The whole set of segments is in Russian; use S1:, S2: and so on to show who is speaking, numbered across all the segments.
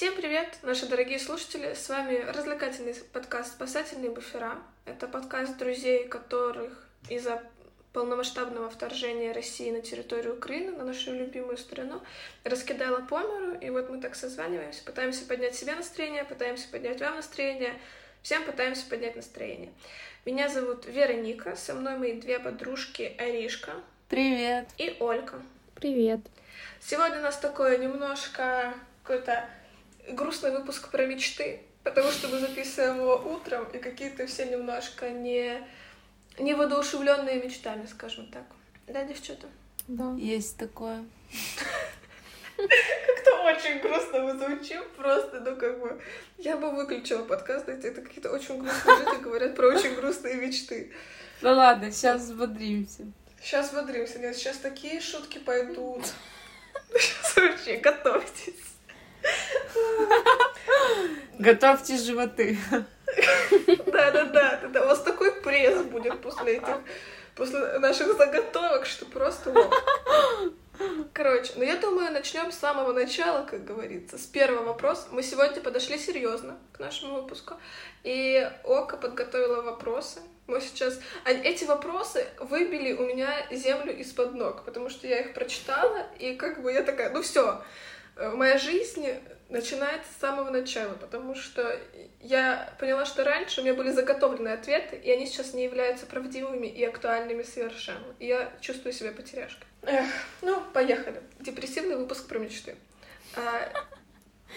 S1: Всем привет, наши дорогие слушатели! С вами развлекательный подкаст «Спасательные буфера». Это подкаст друзей, которых из-за полномасштабного вторжения России на территорию Украины, на нашу любимую страну, раскидала по миру, и вот мы так созваниваемся, пытаемся поднять себе настроение, пытаемся поднять вам настроение, всем пытаемся поднять настроение. Меня зовут Вероника, со мной мои две подружки Аришка.
S2: Привет.
S1: И Олька.
S3: Привет.
S1: Сегодня у нас такое немножко какой-то грустный выпуск про мечты, потому что мы записываем его утром, и какие-то все немножко не, не воодушевленные мечтами, скажем так. Да, девчата?
S3: Да.
S2: Есть такое.
S1: Как-то очень грустно мы звучим, просто, ну, как бы... Я бы выключила подкаст, эти это какие-то очень грустные люди говорят про очень грустные мечты.
S2: Ну ладно, сейчас взбодримся.
S1: Сейчас бодримся, нет, сейчас такие шутки пойдут. Сейчас вообще готовьтесь.
S2: Готовьте животы.
S1: Да-да-да, да, у вас такой пресс будет после этих, после наших заготовок, что просто. Короче, ну я думаю, начнем с самого начала, как говорится, с первого вопроса. Мы сегодня подошли серьезно к нашему выпуску, и Ока подготовила вопросы. Мы сейчас... а Эти вопросы выбили у меня землю из-под ног, потому что я их прочитала, и как бы я такая, ну все, моя жизнь начинается с самого начала, потому что я поняла, что раньше у меня были заготовлены ответы, и они сейчас не являются правдивыми и актуальными совершенно. И я чувствую себя потеряшкой. Эх, ну, поехали. Депрессивный выпуск про мечты. А,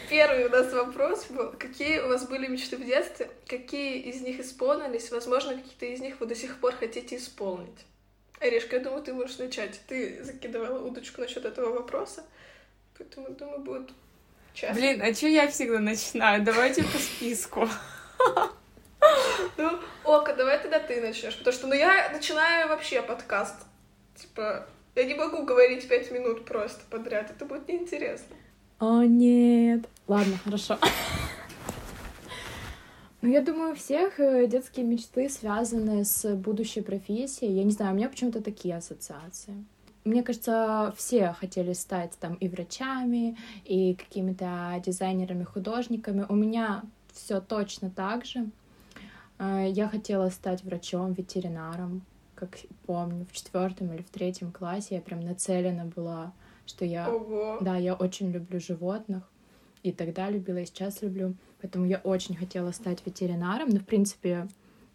S1: первый у нас вопрос был, какие у вас были мечты в детстве, какие из них исполнились, возможно, какие-то из них вы до сих пор хотите исполнить. Орешка, я думаю, ты можешь начать. Ты закидывала удочку насчет этого вопроса, поэтому, думаю, будет Честно.
S2: Блин, а что я всегда начинаю? Давайте по списку.
S1: Ну, Ока, давай тогда ты начнешь, потому что, ну, я начинаю вообще подкаст. Типа, я не могу говорить пять минут просто подряд, это будет неинтересно.
S3: О, нет. Ладно, хорошо. Ну, я думаю, у всех э, детские мечты связаны с будущей профессией. Я не знаю, у меня почему-то такие ассоциации мне кажется, все хотели стать там и врачами, и какими-то дизайнерами, художниками. У меня все точно так же. А, я хотела стать врачом, ветеринаром, как помню, в четвертом или в третьем классе я прям нацелена была, что я,
S1: Ого.
S3: да, я очень люблю животных, и тогда любила, и сейчас люблю, поэтому я очень хотела стать ветеринаром. Но в принципе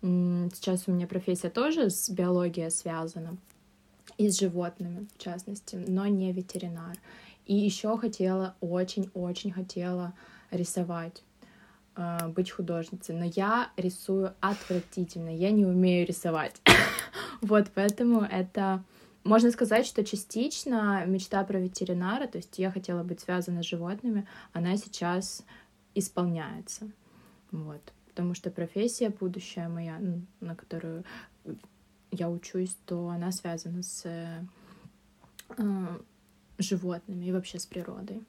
S3: сейчас у меня профессия тоже с биологией связана и с животными, в частности, но не ветеринар. И еще хотела, очень-очень хотела рисовать э, быть художницей, но я рисую отвратительно, я не умею рисовать. вот, поэтому это, можно сказать, что частично мечта про ветеринара, то есть я хотела быть связана с животными, она сейчас исполняется, вот, потому что профессия будущая моя, на которую я учусь, то она связана с э, животными и вообще с природой.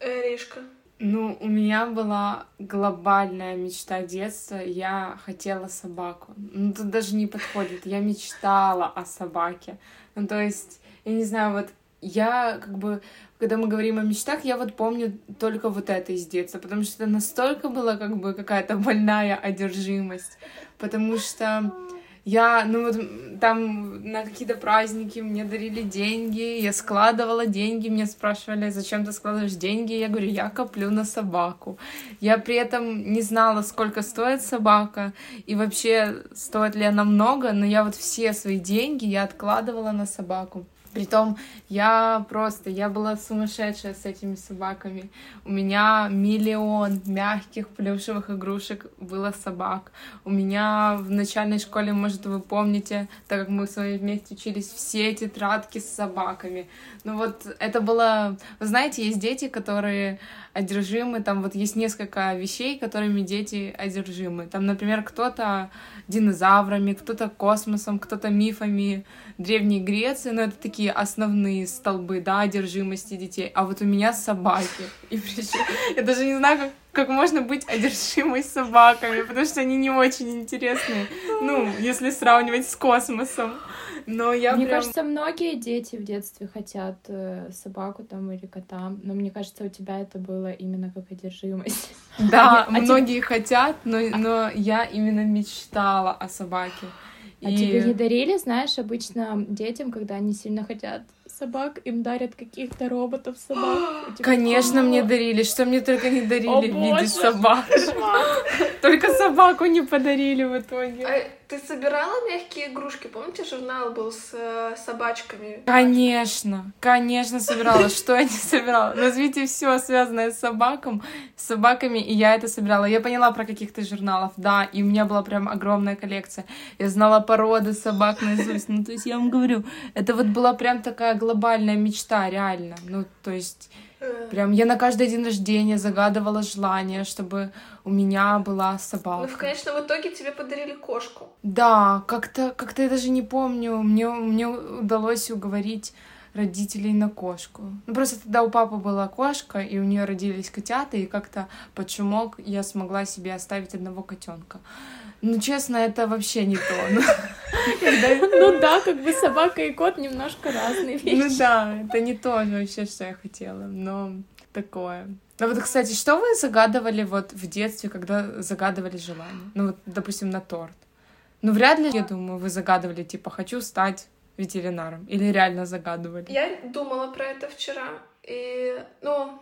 S1: Ришка.
S2: Ну, у меня была глобальная мечта детства. Я хотела собаку. Ну, тут даже не подходит. Я мечтала о собаке. Ну, то есть, я не знаю, вот я как бы, когда мы говорим о мечтах, я вот помню только вот это из детства, потому что это настолько была как бы какая-то больная одержимость, потому что я, ну вот там на какие-то праздники мне дарили деньги, я складывала деньги, мне спрашивали, зачем ты складываешь деньги, я говорю, я коплю на собаку. Я при этом не знала, сколько стоит собака, и вообще стоит ли она много, но я вот все свои деньги я откладывала на собаку. Притом я просто, я была сумасшедшая с этими собаками. У меня миллион мягких плюшевых игрушек было собак. У меня в начальной школе, может, вы помните, так как мы с вами вместе учились, все тетрадки с собаками. Ну вот это было... Вы знаете, есть дети, которые одержимы, там вот есть несколько вещей, которыми дети одержимы. Там, например, кто-то динозаврами, кто-то космосом, кто-то мифами Древней Греции, но это такие основные столбы, да, одержимости детей. А вот у меня собаки. И причем я даже не знаю, как, как можно быть одержимой собаками, потому что они не очень интересные. Ну, если сравнивать с космосом. Но я
S3: Мне
S2: прям...
S3: кажется, многие дети в детстве хотят э, собаку там или кота, но мне кажется, у тебя это было именно как одержимость.
S2: Да,
S3: А
S2: многие хотят, но, но я именно мечтала о собаке.
S3: А
S2: И-
S3: тебе не дарили, знаешь, обычно детям, когда они сильно хотят собак, им дарят каких-то роботов собак. Типа,
S2: Конечно, мне дарили, что мне только не дарили в виде собак. Только собаку не подарили в итоге.
S1: А ты собирала мягкие игрушки? Помните, журнал был с э, собачками?
S2: Конечно, конечно, собирала. Что я не собирала? Назовите все связанное с собаком, с собаками, и я это собирала. Я поняла про каких-то журналов, да, и у меня была прям огромная коллекция. Я знала породы собак наизусть. Ну, то есть я вам говорю, это вот была прям такая глобальная мечта, реально. Ну, то есть
S1: Э,
S2: прям я на каждый день рождения загадывала желание, чтобы у меня была
S1: Ну,
S2: собака.
S1: в конечном итоге тебе подарили кошку.
S2: Да, как-то как я даже не помню. Мне, мне удалось уговорить родителей на кошку. Ну, просто тогда у папы была кошка, и у нее родились котята, и как-то под шумок я смогла себе оставить одного котенка. Ну, честно, это вообще не то. Ну, когда-
S3: Ну да, как бы собака и кот немножко разные
S2: Ну
S3: вещи.
S2: да, это не то вообще, что я хотела, но такое. А вот, кстати, что вы загадывали вот в детстве, когда загадывали желание? Ну вот, допустим, на торт. Ну, вряд ли, я думаю, вы загадывали, типа, хочу стать ветеринаром. Или реально загадывали?
S1: Я думала про это вчера, и, ну,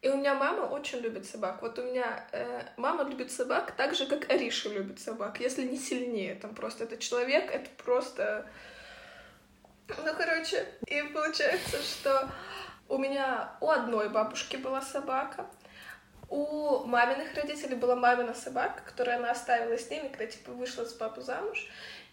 S1: и у меня мама очень любит собак. Вот у меня э, мама любит собак так же, как Ариша любит собак, если не сильнее. Там просто этот человек, это просто... Ну, короче, и получается, что у меня у одной бабушки была собака, у маминых родителей была мамина собака, которую она оставила с ними, когда, типа, вышла с папы замуж.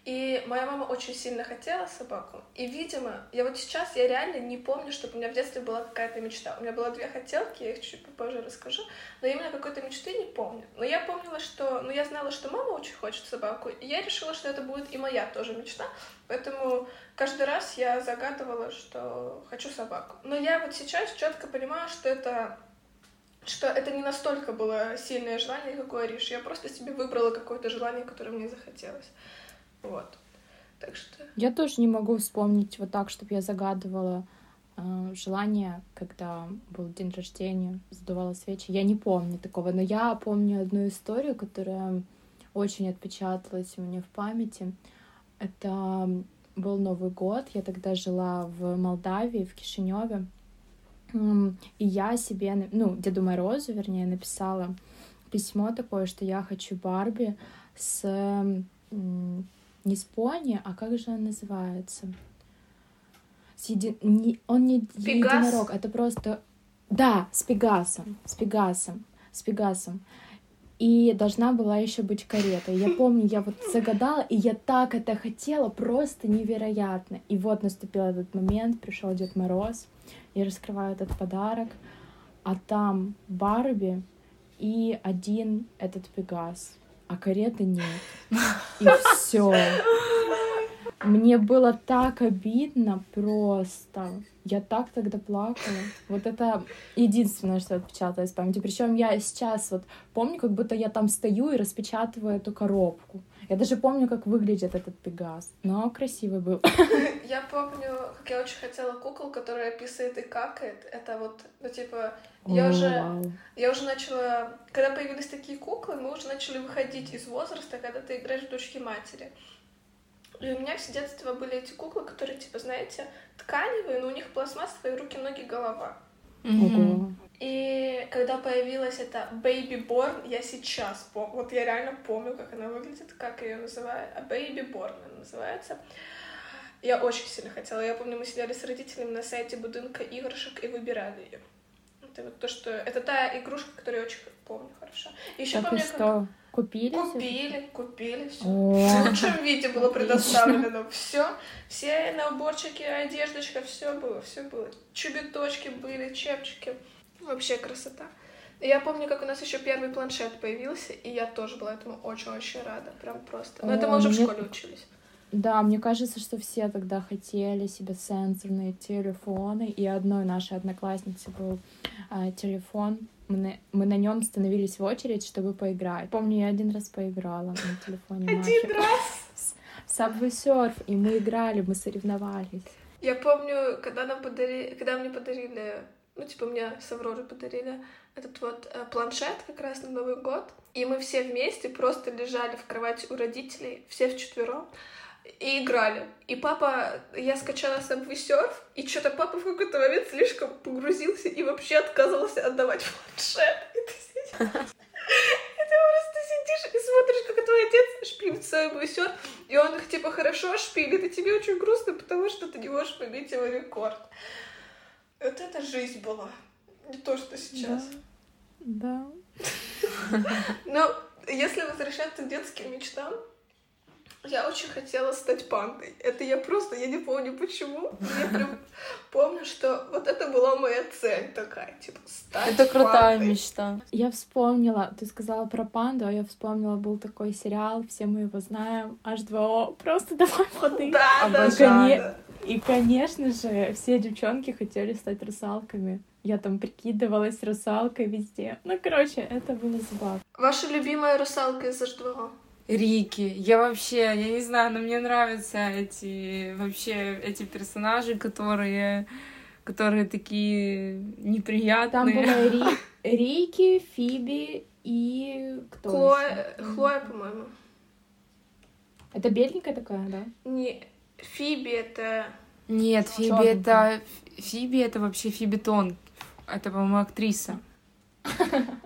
S1: И моя мама очень сильно хотела собаку. И, видимо, я вот сейчас, я реально не помню, чтобы у меня в детстве была какая-то мечта. У меня было две хотелки, я их чуть попозже расскажу, но именно какой-то мечты не помню. Но я помнила, что... Ну, я знала, что мама очень хочет собаку, и я решила, что это будет и моя тоже мечта. Поэтому каждый раз я загадывала, что хочу собаку. Но я вот сейчас четко понимаю, что это что это не настолько было сильное желание, как Ариши. Я просто себе выбрала какое-то желание, которое мне захотелось. Вот. Так что...
S3: Я тоже не могу вспомнить вот так, чтобы я загадывала э, желание, когда был день рождения, задувала свечи. Я не помню такого, но я помню одну историю, которая очень отпечаталась у меня в памяти. Это был Новый год, я тогда жила в Молдавии, в Кишиневе. И я себе, ну, Деду Морозу, вернее, написала письмо такое, что я хочу Барби с не с пони, а как же он называется? С еди- не- Он не
S1: Пегас?
S3: единорог, это просто... Да, с Пегасом, с Пегасом, с Пегасом. И должна была еще быть карета. Я помню, я вот загадала, и я так это хотела, просто невероятно. И вот наступил этот момент, пришел Дед Мороз, я раскрываю этот подарок, а там Барби и один этот Пегас, а кареты нет. И все. Мне было так обидно просто. Я так тогда плакала. Вот это единственное, что отпечаталось в памяти. Причем я сейчас вот помню, как будто я там стою и распечатываю эту коробку. Я даже помню, как выглядит этот Пегас. Но красивый был.
S1: Я помню, как я очень хотела кукол, которая писает и какает. Это вот, ну, типа, я
S3: О,
S1: уже,
S3: вау.
S1: я уже начала... Когда появились такие куклы, мы уже начали выходить из возраста, когда ты играешь в дочки матери. И у меня все детство были эти куклы, которые, типа, знаете, тканевые, но у них пластмассовые руки, ноги, голова.
S2: Мгм.
S3: Ого.
S1: И когда появилась эта Baby Born, я сейчас помню, вот я реально помню, как она выглядит, как ее называют, а Baby Born она называется. Я очень сильно хотела. Я помню, мы сидели с родителями на сайте будинка игрушек и выбирали ее. Это вот то, что... Это та игрушка, которую я очень помню хорошо. Еще
S3: Так и
S1: помню, как
S3: что, купили? себе?
S1: купили, купили, все.
S3: О,
S1: В лучшем виде было предоставлено все. Все наборчики, одеждочка, все было, все было. Чубиточки были, чепчики. Вообще красота. Я помню, как у нас еще первый планшет появился, и я тоже была этому очень-очень рада. Прям просто. Но это мы
S3: О,
S1: уже в
S3: мне-
S1: школе учились.
S3: Да, мне кажется, что все тогда хотели себе сенсорные телефоны, и одной нашей одноклассницы был а, телефон. Мы мы на нем становились в очередь, чтобы поиграть. Помню, я один раз поиграла на телефоне.
S1: Один раз.
S3: Subway Surf, и мы играли, мы соревновались.
S1: Я помню, когда нам подарили, когда мне подарили, ну, типа, мне с Авророй подарили этот вот э, планшет как раз на Новый год, и мы все вместе просто лежали в кровати у родителей, все вчетвером, и играли. И папа, я скачала Subway Surf, и что-то папа в какой-то момент слишком погрузился и вообще отказывался отдавать планшет. И ты сидишь, и ты просто сидишь и смотришь, как твой отец шпилит Subway Surf, и он их типа хорошо шпилит, и тебе очень грустно, потому что ты не можешь побить его рекорд. Вот это жизнь была. Не то, что сейчас.
S3: Да.
S1: Но если возвращаться к детским мечтам, я очень хотела стать пандой. Это я просто, я не помню почему. но Я прям помню, что вот это была моя цель такая, типа, стать
S2: Это крутая
S1: пандой.
S2: мечта.
S3: Я вспомнила, ты сказала про панду, а я вспомнила, был такой сериал, все мы его знаем, H2O, просто давай воды.
S1: Да, да, да.
S3: И, конечно же, все девчонки хотели стать русалками. Я там прикидывалась русалкой везде. Ну, короче, это было забавно.
S1: Ваша любимая русалка из H2O?
S2: Рики. Я вообще, я не знаю, но мне нравятся эти вообще эти персонажи, которые которые такие неприятные.
S3: Там было Ри- Рики, Фиби и кто ещё?
S1: Хлоя, по-моему.
S3: Это беленькая такая, да?
S1: Не, Фиби это...
S2: Нет, Фиби это Фиби это вообще Фибитон. Это, по-моему, актриса.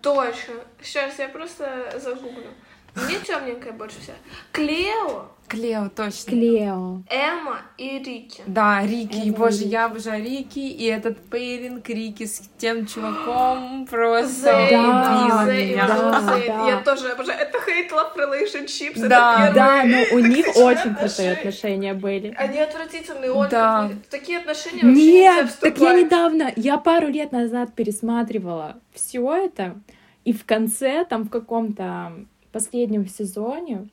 S1: Точно. Сейчас я просто загуглю. Мне темненькая больше всего. Клео,
S2: Клео, точно.
S3: Клео.
S1: Эмма и Рики.
S2: Да, Рики,
S3: Это
S2: боже,
S3: Рики.
S2: я обожаю Рики, и этот пейринг Рики с тем чуваком просто
S3: Да,
S1: Зейн,
S2: меня.
S3: да.
S1: Зейн. Я тоже обожаю. Это hate love relationships.
S2: Да,
S3: Да, но у них очень крутые
S1: отношения.
S3: были.
S1: Они отвратительные, Ольга.
S2: Да.
S1: Такие отношения вообще
S3: Нет, так я недавно, я пару лет назад пересматривала все это, и в конце, там в каком-то последнем сезоне,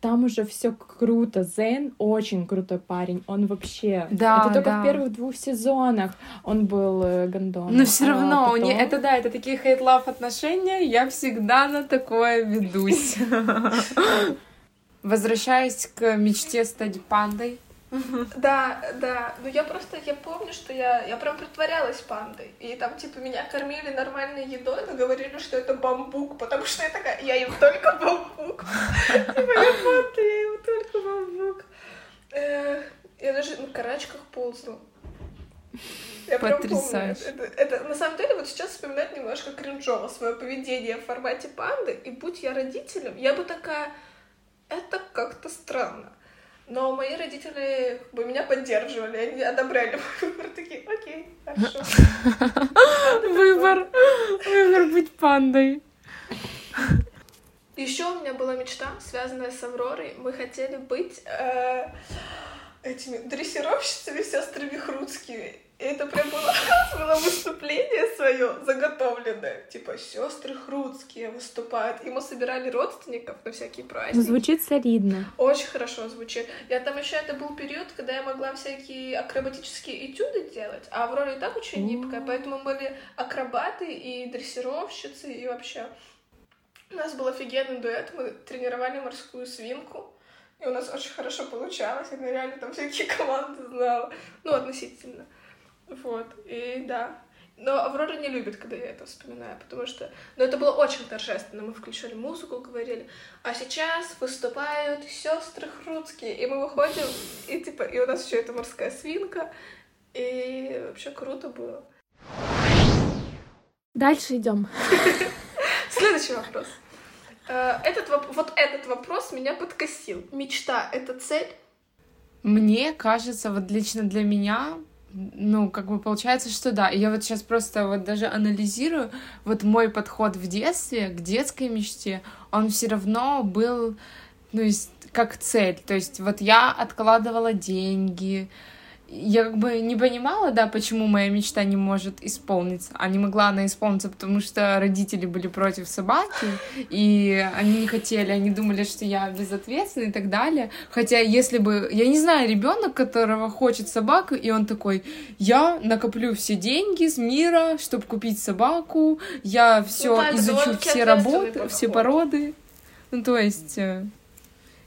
S3: там уже все круто. Зен очень крутой парень, он вообще.
S2: Да,
S3: это только
S2: да.
S3: в первых двух сезонах он был э, гондоном.
S2: Но все
S3: а
S2: равно, у
S3: потом-
S2: не- это да, это такие хейт-лав отношения, я всегда на такое ведусь. Возвращаясь к мечте стать пандой.
S1: Да, да. Но я просто, я помню, что я, я прям притворялась пандой. И там, типа, меня кормили нормальной едой, но говорили, что это бамбук, потому что я такая, я ем только бамбук. Типа, я панда, я ем только бамбук. Я даже на карачках ползала. Я прям помню.
S2: Потрясающе.
S1: Это, это, на самом деле, вот сейчас вспоминать немножко кринжово свое поведение в формате панды, и будь я родителем, я бы такая, это как-то странно. Но мои родители как бы, меня поддерживали, они одобряли мой выбор, такие, окей, хорошо.
S2: Выбор. Выбор быть пандой.
S1: Еще у меня была мечта, связанная с Авророй. Мы хотели быть э, этими дрессировщицами, сестрами Хруцкими. И это прям было, было выступление свое заготовленное. Типа, сестры Хруцкие выступают. Мы собирали родственников на всякие праздники.
S3: звучит солидно.
S1: Очень хорошо звучит. Я там еще это был период, когда я могла всякие акробатические этюды делать, а Аврора и так очень гибкая, поэтому были акробаты и дрессировщицы, и вообще. У нас был офигенный дуэт, мы тренировали морскую свинку, и у нас очень хорошо получалось, я реально там всякие команды знала, ну, относительно. Вот, и да. Но Аврора не любит, когда я это вспоминаю, потому что... Но это было очень торжественно. Мы включали музыку, говорили, а сейчас выступают сестры Хруцкие. И мы выходим, и типа, и у нас еще эта морская свинка. И вообще круто было.
S3: Дальше идем.
S1: Следующий вопрос. Э, Этот, воп- вот этот вопрос меня подкосил. Мечта — это цель?
S2: Мне кажется, вот лично для меня, ну, как бы получается, что да. Я вот сейчас просто вот даже анализирую, вот мой подход в детстве к детской мечте, он все равно был, ну, как цель. То есть вот я откладывала деньги, я как бы не понимала, да, почему моя мечта не может исполниться. А не могла она исполниться, потому что родители были против собаки, и они не хотели, они думали, что я безответственна и так далее. Хотя, если бы, я не знаю, ребенок, которого хочет собаку, и он такой, я накоплю все деньги с мира, чтобы купить собаку, я все
S1: да, это
S2: изучу все работы, все
S1: подход.
S2: породы. Ну, то есть, э,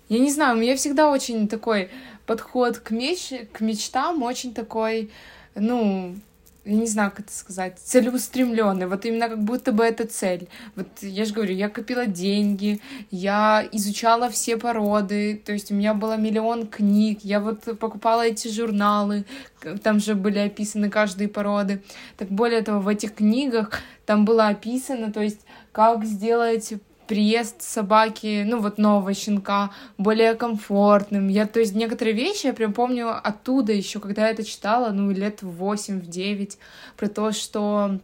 S2: я не знаю, у меня всегда очень такой подход к, меч... к мечтам, очень такой, ну, я не знаю, как это сказать, целеустремленный, вот именно как будто бы это цель. Вот я же говорю, я копила деньги, я изучала все породы, то есть у меня было миллион книг, я вот покупала эти журналы, там же были описаны каждые породы. Так более того, в этих книгах там было описано, то есть как сделать приезд собаки, ну вот нового щенка, более комфортным. Я, то есть некоторые вещи я прям помню оттуда еще, когда я это читала, ну лет в 8-9, про то, что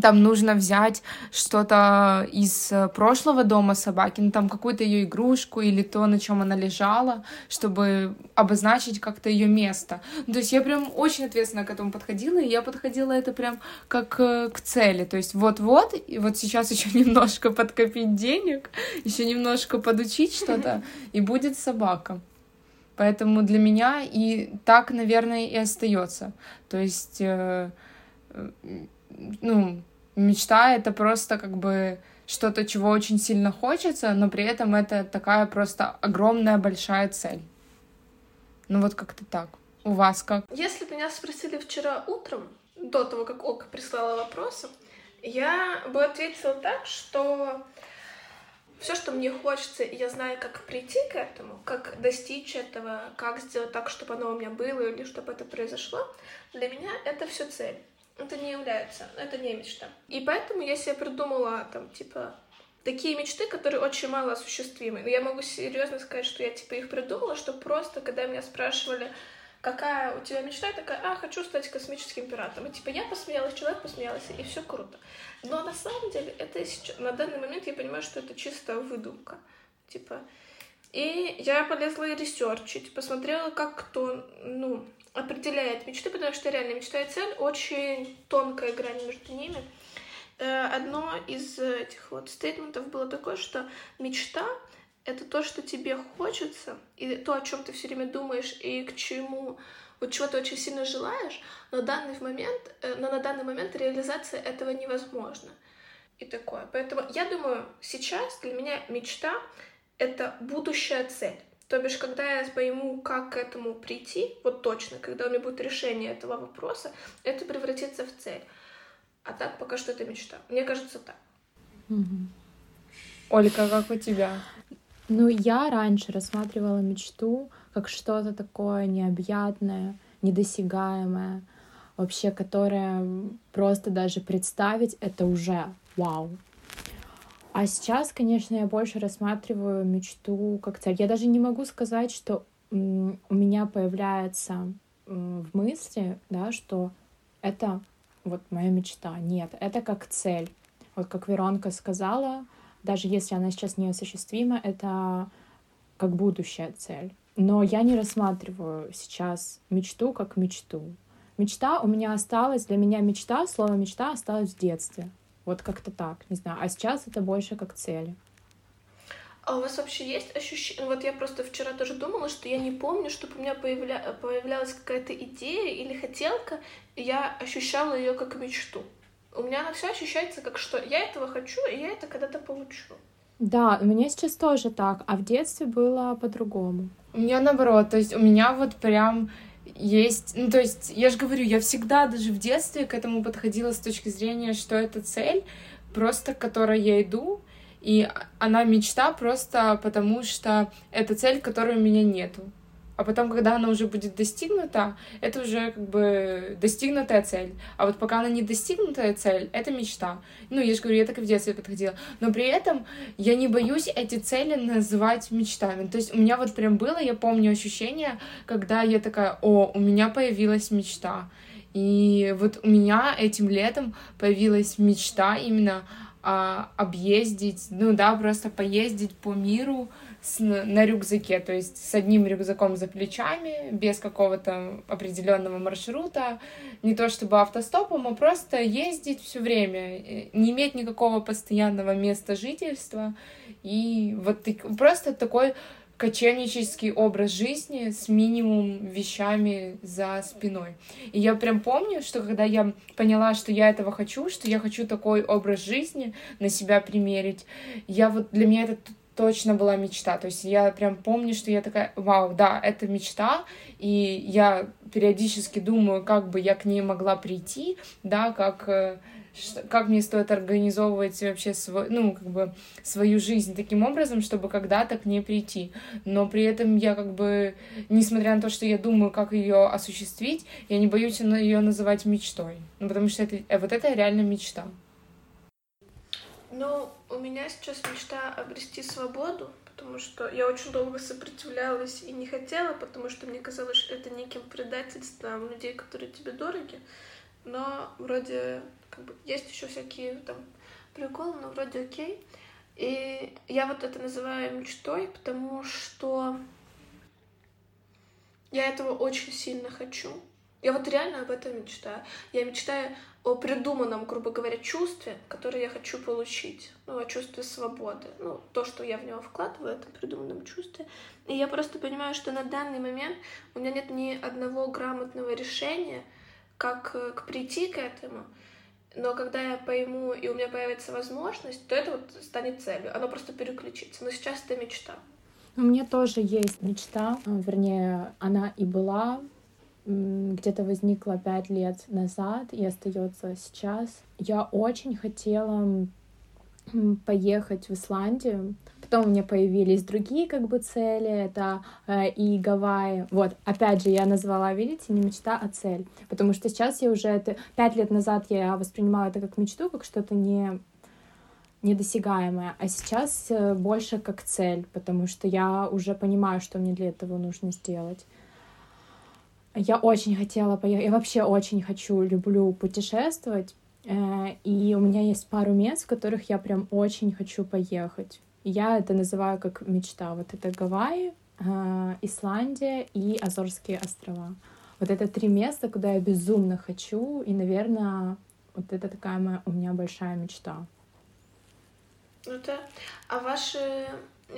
S2: там нужно взять что-то из э, прошлого дома собаки, ну там какую-то ее игрушку или то, на чем она лежала, чтобы обозначить как-то ее место. Ну, то есть я прям очень ответственно к этому подходила, и я подходила это прям как э, к цели. То есть вот-вот, и вот сейчас еще немножко подкопить денег, еще немножко подучить что-то, и будет собака. Поэтому для меня и так, наверное, и остается. То есть э, ну, мечта — это просто как бы что-то, чего очень сильно хочется, но при этом это такая просто огромная большая цель. Ну вот как-то так. У вас как?
S1: Если меня спросили вчера утром, до того, как Ока прислала вопросы, я бы ответила так, что все, что мне хочется, и я знаю, как прийти к этому, как достичь этого, как сделать так, чтобы оно у меня было или чтобы это произошло, для меня это все цель это не является, это не мечта. И поэтому я себе придумала там, типа, такие мечты, которые очень мало осуществимы. Но я могу серьезно сказать, что я, типа, их придумала, что просто, когда меня спрашивали, какая у тебя мечта, я такая, а, хочу стать космическим пиратом. И, типа, я посмеялась, человек посмеялся, и все круто. Но на самом деле, это сейчас, на данный момент я понимаю, что это чисто выдумка. Типа, и я полезла и ресерчить, посмотрела, как кто, ну, определяет мечты, потому что реально мечта и цель очень тонкая грань между ними. Э, одно из этих вот стейтментов было такое, что мечта — это то, что тебе хочется, и то, о чем ты все время думаешь, и к чему, вот чего ты очень сильно желаешь, но, данный момент, э, но на данный момент реализация этого невозможна. И такое. Поэтому я думаю, сейчас для меня мечта — это будущая цель. То бишь, когда я пойму, как к этому прийти, вот точно, когда у меня будет решение этого вопроса, это превратится в цель. А так пока что это мечта. Мне кажется, так.
S2: Угу. Ольга, как у тебя?
S3: Ну, я раньше рассматривала мечту как что-то такое необъятное, недосягаемое, вообще, которое просто даже представить это уже вау. А сейчас, конечно, я больше рассматриваю мечту как цель. Я даже не могу сказать, что у меня появляется в мысли, да, что это вот моя мечта. Нет, это как цель. Вот как Веронка сказала, даже если она сейчас неосуществима, это как будущая цель. Но я не рассматриваю сейчас мечту как мечту. Мечта у меня осталась, для меня мечта, слово мечта осталось в детстве. Вот как-то так, не знаю. А сейчас это больше как цель.
S1: А у вас вообще есть ощущение... Вот я просто вчера тоже думала, что я не помню, чтобы у меня появля... появлялась какая-то идея или хотелка, и я ощущала ее как мечту. У меня она все ощущается как что я этого хочу, и я это когда-то получу.
S3: Да, у меня сейчас тоже так, а в детстве было по-другому.
S2: У меня наоборот, то есть у меня вот прям есть, ну, то есть, я же говорю, я всегда даже в детстве к этому подходила с точки зрения, что это цель, просто к которой я иду, и она мечта просто потому, что это цель, которой у меня нету а потом, когда она уже будет достигнута, это уже как бы достигнутая цель. А вот пока она не достигнутая цель, это мечта. Ну, я же говорю, я так и в детстве подходила. Но при этом я не боюсь эти цели называть мечтами. То есть у меня вот прям было, я помню ощущение, когда я такая, о, у меня появилась мечта. И вот у меня этим летом появилась мечта именно а, объездить, ну да, просто поездить по миру, с, на рюкзаке, то есть с одним рюкзаком за плечами, без какого-то определенного маршрута, не то чтобы автостопом, а просто ездить все время, э, не иметь никакого постоянного места жительства, и вот просто такой кочевнический образ жизни с минимум вещами за спиной. И я прям помню, что когда я поняла, что я этого хочу, что я хочу такой образ жизни на себя примерить, я вот для меня это точно была мечта. То есть я прям помню, что я такая, вау, да, это мечта, и я периодически думаю, как бы я к ней могла прийти, да, как э, как мне стоит организовывать вообще свой, ну, как бы свою жизнь таким образом, чтобы когда-то к ней прийти. Но при этом я как бы, несмотря на то, что я думаю, как ее осуществить, я не боюсь ее называть мечтой. Ну, потому что это, э, вот это реально мечта.
S1: Ну, у меня сейчас мечта обрести свободу, потому что я очень долго сопротивлялась и не хотела, потому что мне казалось, что это неким предательством людей, которые тебе дороги. Но вроде как бы есть еще всякие там приколы, но вроде окей. И я вот это называю мечтой, потому что я этого очень сильно хочу. Я вот реально об этом мечтаю. Я мечтаю о придуманном, грубо говоря, чувстве, которое я хочу получить. Ну, о чувстве свободы. Ну, то, что я в него вкладываю, это придуманном чувстве. И я просто понимаю, что на данный момент у меня нет ни одного грамотного решения, как, э, как прийти к этому. Но когда я пойму, и у меня появится возможность, то это вот станет целью. Оно просто переключится. Но сейчас это мечта.
S3: У меня тоже есть мечта, а, вернее, она и была где-то возникла пять лет назад и остается сейчас. Я очень хотела поехать в Исландию. Потом у меня появились другие как бы цели, это э, и Гавайи. Вот, опять же, я назвала, видите, не мечта, а цель. Потому что сейчас я уже это... Пять лет назад я воспринимала это как мечту, как что-то не недосягаемое, а сейчас э, больше как цель, потому что я уже понимаю, что мне для этого нужно сделать. Я очень хотела поехать, я вообще очень хочу, люблю путешествовать, э, и у меня есть пару мест, в которых я прям очень хочу поехать. Я это называю как мечта. Вот это Гавайи, э, Исландия и Азорские острова. Вот это три места, куда я безумно хочу, и, наверное, вот это такая моя, у меня большая мечта.
S1: Ну да. А ваши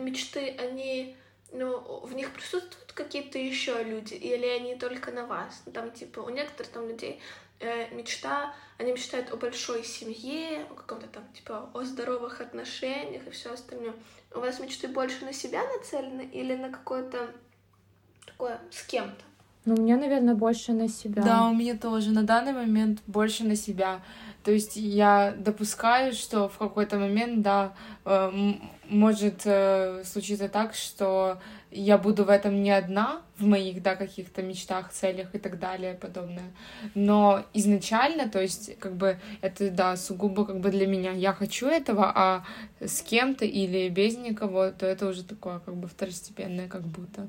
S1: мечты, они ну, в них присутствуют какие-то еще люди, или они только на вас? Ну, там, типа, у некоторых там людей э, мечта, они мечтают о большой семье, о каком-то там, типа, о здоровых отношениях и все остальное. У вас мечты больше на себя нацелены или на какое-то такое с кем-то?
S3: Ну, у меня, наверное, больше на себя.
S2: Да, у меня тоже. На данный момент больше на себя. То есть я допускаю, что в какой-то момент, да, э, может э, случиться так, что я буду в этом не одна, в моих, да, каких-то мечтах, целях и так далее, подобное. Но изначально, то есть, как бы, это, да, сугубо как бы для меня. Я хочу этого, а с кем-то или без никого, то это уже такое, как бы, второстепенное, как будто.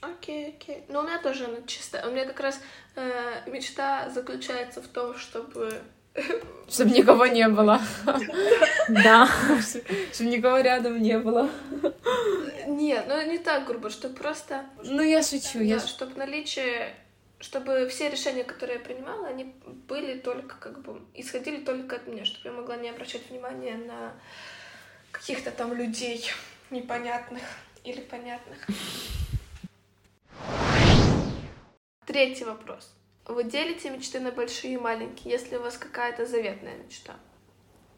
S1: Окей, окей. Ну, у меня тоже она чисто. У меня как раз э, мечта заключается в том, чтобы
S2: чтобы никого не было.
S3: Да.
S2: Чтобы никого рядом не было.
S1: Нет, ну не так грубо, что просто...
S2: Ну я шучу, я...
S1: Чтобы наличие чтобы все решения, которые я принимала, они были только как бы исходили только от меня, чтобы я могла не обращать внимания на каких-то там людей непонятных или понятных. Третий вопрос. Вы делите мечты на большие и маленькие, если у вас какая-то заветная мечта?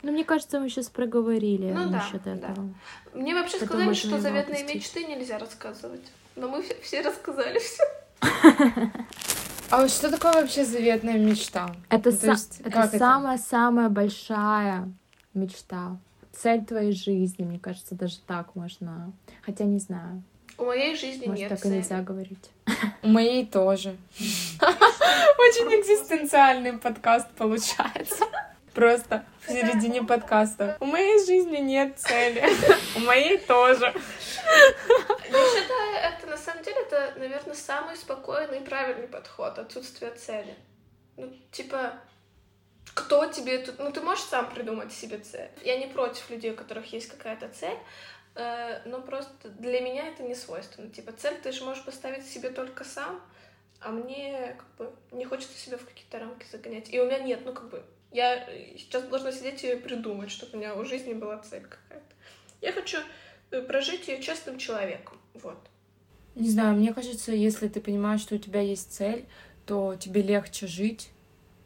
S3: Ну, мне кажется, мы сейчас проговорили
S1: ну,
S3: насчет
S1: да,
S3: этого.
S1: Да. Мне вообще Потом сказали, что заветные опустить. мечты нельзя рассказывать. Но мы все, все рассказали все.
S2: А что такое вообще заветная мечта?
S3: Это, ну, са- есть, это самая-самая большая мечта. Цель твоей жизни, мне кажется, даже так можно. Хотя не знаю.
S1: У моей жизни
S3: Может,
S1: нет
S3: так
S1: цели.
S3: и нельзя говорить.
S2: У моей тоже. Очень экзистенциальный подкаст получается. Просто в середине подкаста. У моей жизни нет цели. У моей тоже.
S1: Я считаю, это на самом деле, это, наверное, самый спокойный и правильный подход отсутствие цели. Ну, типа, кто тебе тут... Ну, ты можешь сам придумать себе цель. Я не против людей, у которых есть какая-то цель, но просто для меня это не свойственно. Типа, цель ты же можешь поставить себе только сам, а мне как бы не хочется себя в какие-то рамки загонять. И у меня нет, ну как бы, я сейчас должна сидеть и придумать, чтобы у меня у жизни была цель какая-то. Я хочу э, прожить ее честным человеком, вот.
S2: Не знаю, мне кажется, если ты понимаешь, что у тебя есть цель, то тебе легче жить,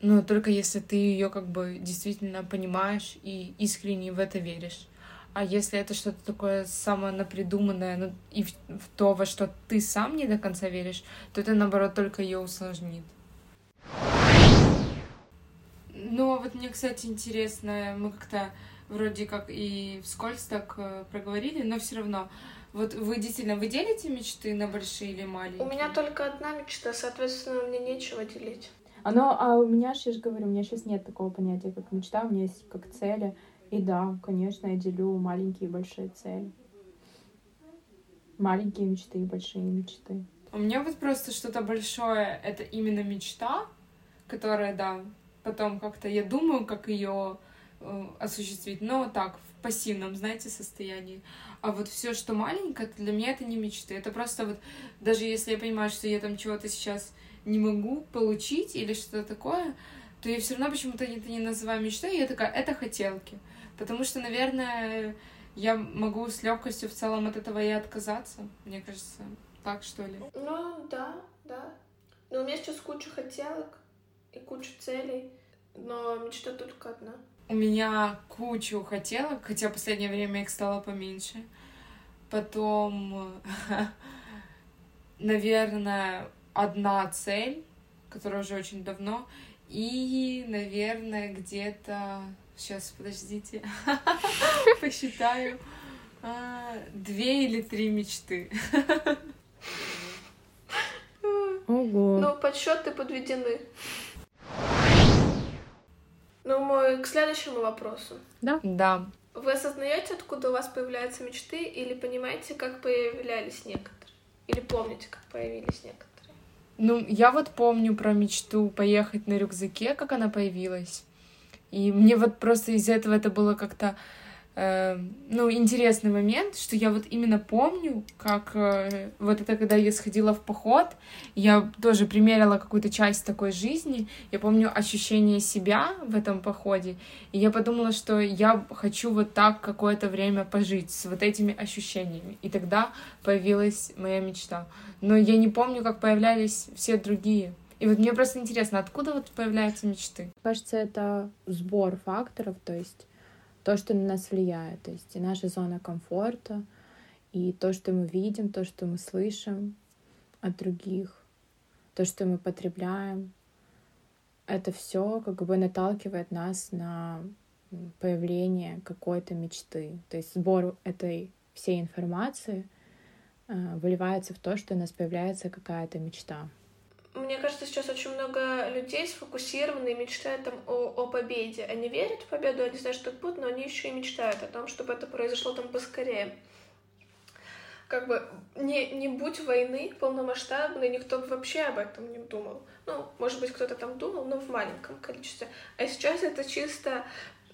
S2: но только если ты ее как бы действительно понимаешь и искренне в это веришь. А если это что-то такое самонапридуманное, ну, и в, в то, во что ты сам не до конца веришь, то это, наоборот, только ее усложнит. Ну, а вот мне, кстати, интересно, мы как-то вроде как и вскользь так э, проговорили, но все равно. Вот вы действительно, вы делите мечты на большие или маленькие?
S1: У меня только одна мечта, соответственно, мне нечего делить.
S3: Оно, а у меня, я же говорю, у меня сейчас нет такого понятия, как мечта, у меня есть как цели. И да, конечно, я делю маленькие и большие цели. Маленькие мечты и большие мечты.
S2: У меня вот просто что-то большое, это именно мечта, которая, да, потом как-то я думаю, как ее э, осуществить, но так, в пассивном, знаете, состоянии. А вот все, что маленькое, для меня это не мечты. Это просто вот, даже если я понимаю, что я там чего-то сейчас не могу получить или что-то такое, то я все равно почему-то это не называю мечтой, я такая, это хотелки. Потому что, наверное, я могу с легкостью в целом от этого и отказаться. Мне кажется, так что ли.
S1: Ну, да, да. Но у меня сейчас куча хотелок и куча целей, но мечта только одна.
S2: У меня кучу хотелок, хотя в последнее время их стало поменьше. Потом, наверное, одна цель, которая уже очень давно, и, наверное, где-то... Сейчас, подождите. Посчитаю. А, две или три мечты.
S3: Ого.
S1: Ну, подсчеты подведены. Ну, мой к следующему вопросу.
S3: Да?
S2: Да.
S1: Вы осознаете, откуда у вас появляются мечты, или понимаете, как появлялись некоторые? Или помните, как появились некоторые?
S2: Ну, я вот помню про мечту поехать на рюкзаке, как она появилась. И мне вот просто из этого это было как-то, э, ну, интересный момент, что я вот именно помню, как э, вот это, когда я сходила в поход, я тоже примерила какую-то часть такой жизни, я помню ощущение себя в этом походе, и я подумала, что я хочу вот так какое-то время пожить с вот этими ощущениями, и тогда появилась моя мечта. Но я не помню, как появлялись все другие. И вот мне просто интересно, откуда вот появляются мечты?
S3: Кажется, это сбор факторов, то есть то, что на нас влияет, то есть и наша зона комфорта, и то, что мы видим, то, что мы слышим от других, то, что мы потребляем, это все как бы наталкивает нас на появление какой-то мечты. То есть сбор этой всей информации э, выливается в то, что у нас появляется какая-то мечта
S1: мне кажется, сейчас очень много людей сфокусированы и мечтают там о, о победе. Они верят в победу, они знают, что это будет, но они еще и мечтают о том, чтобы это произошло там поскорее. Как бы не, не будь войны полномасштабной, никто бы вообще об этом не думал. Ну, может быть, кто-то там думал, но в маленьком количестве. А сейчас это чисто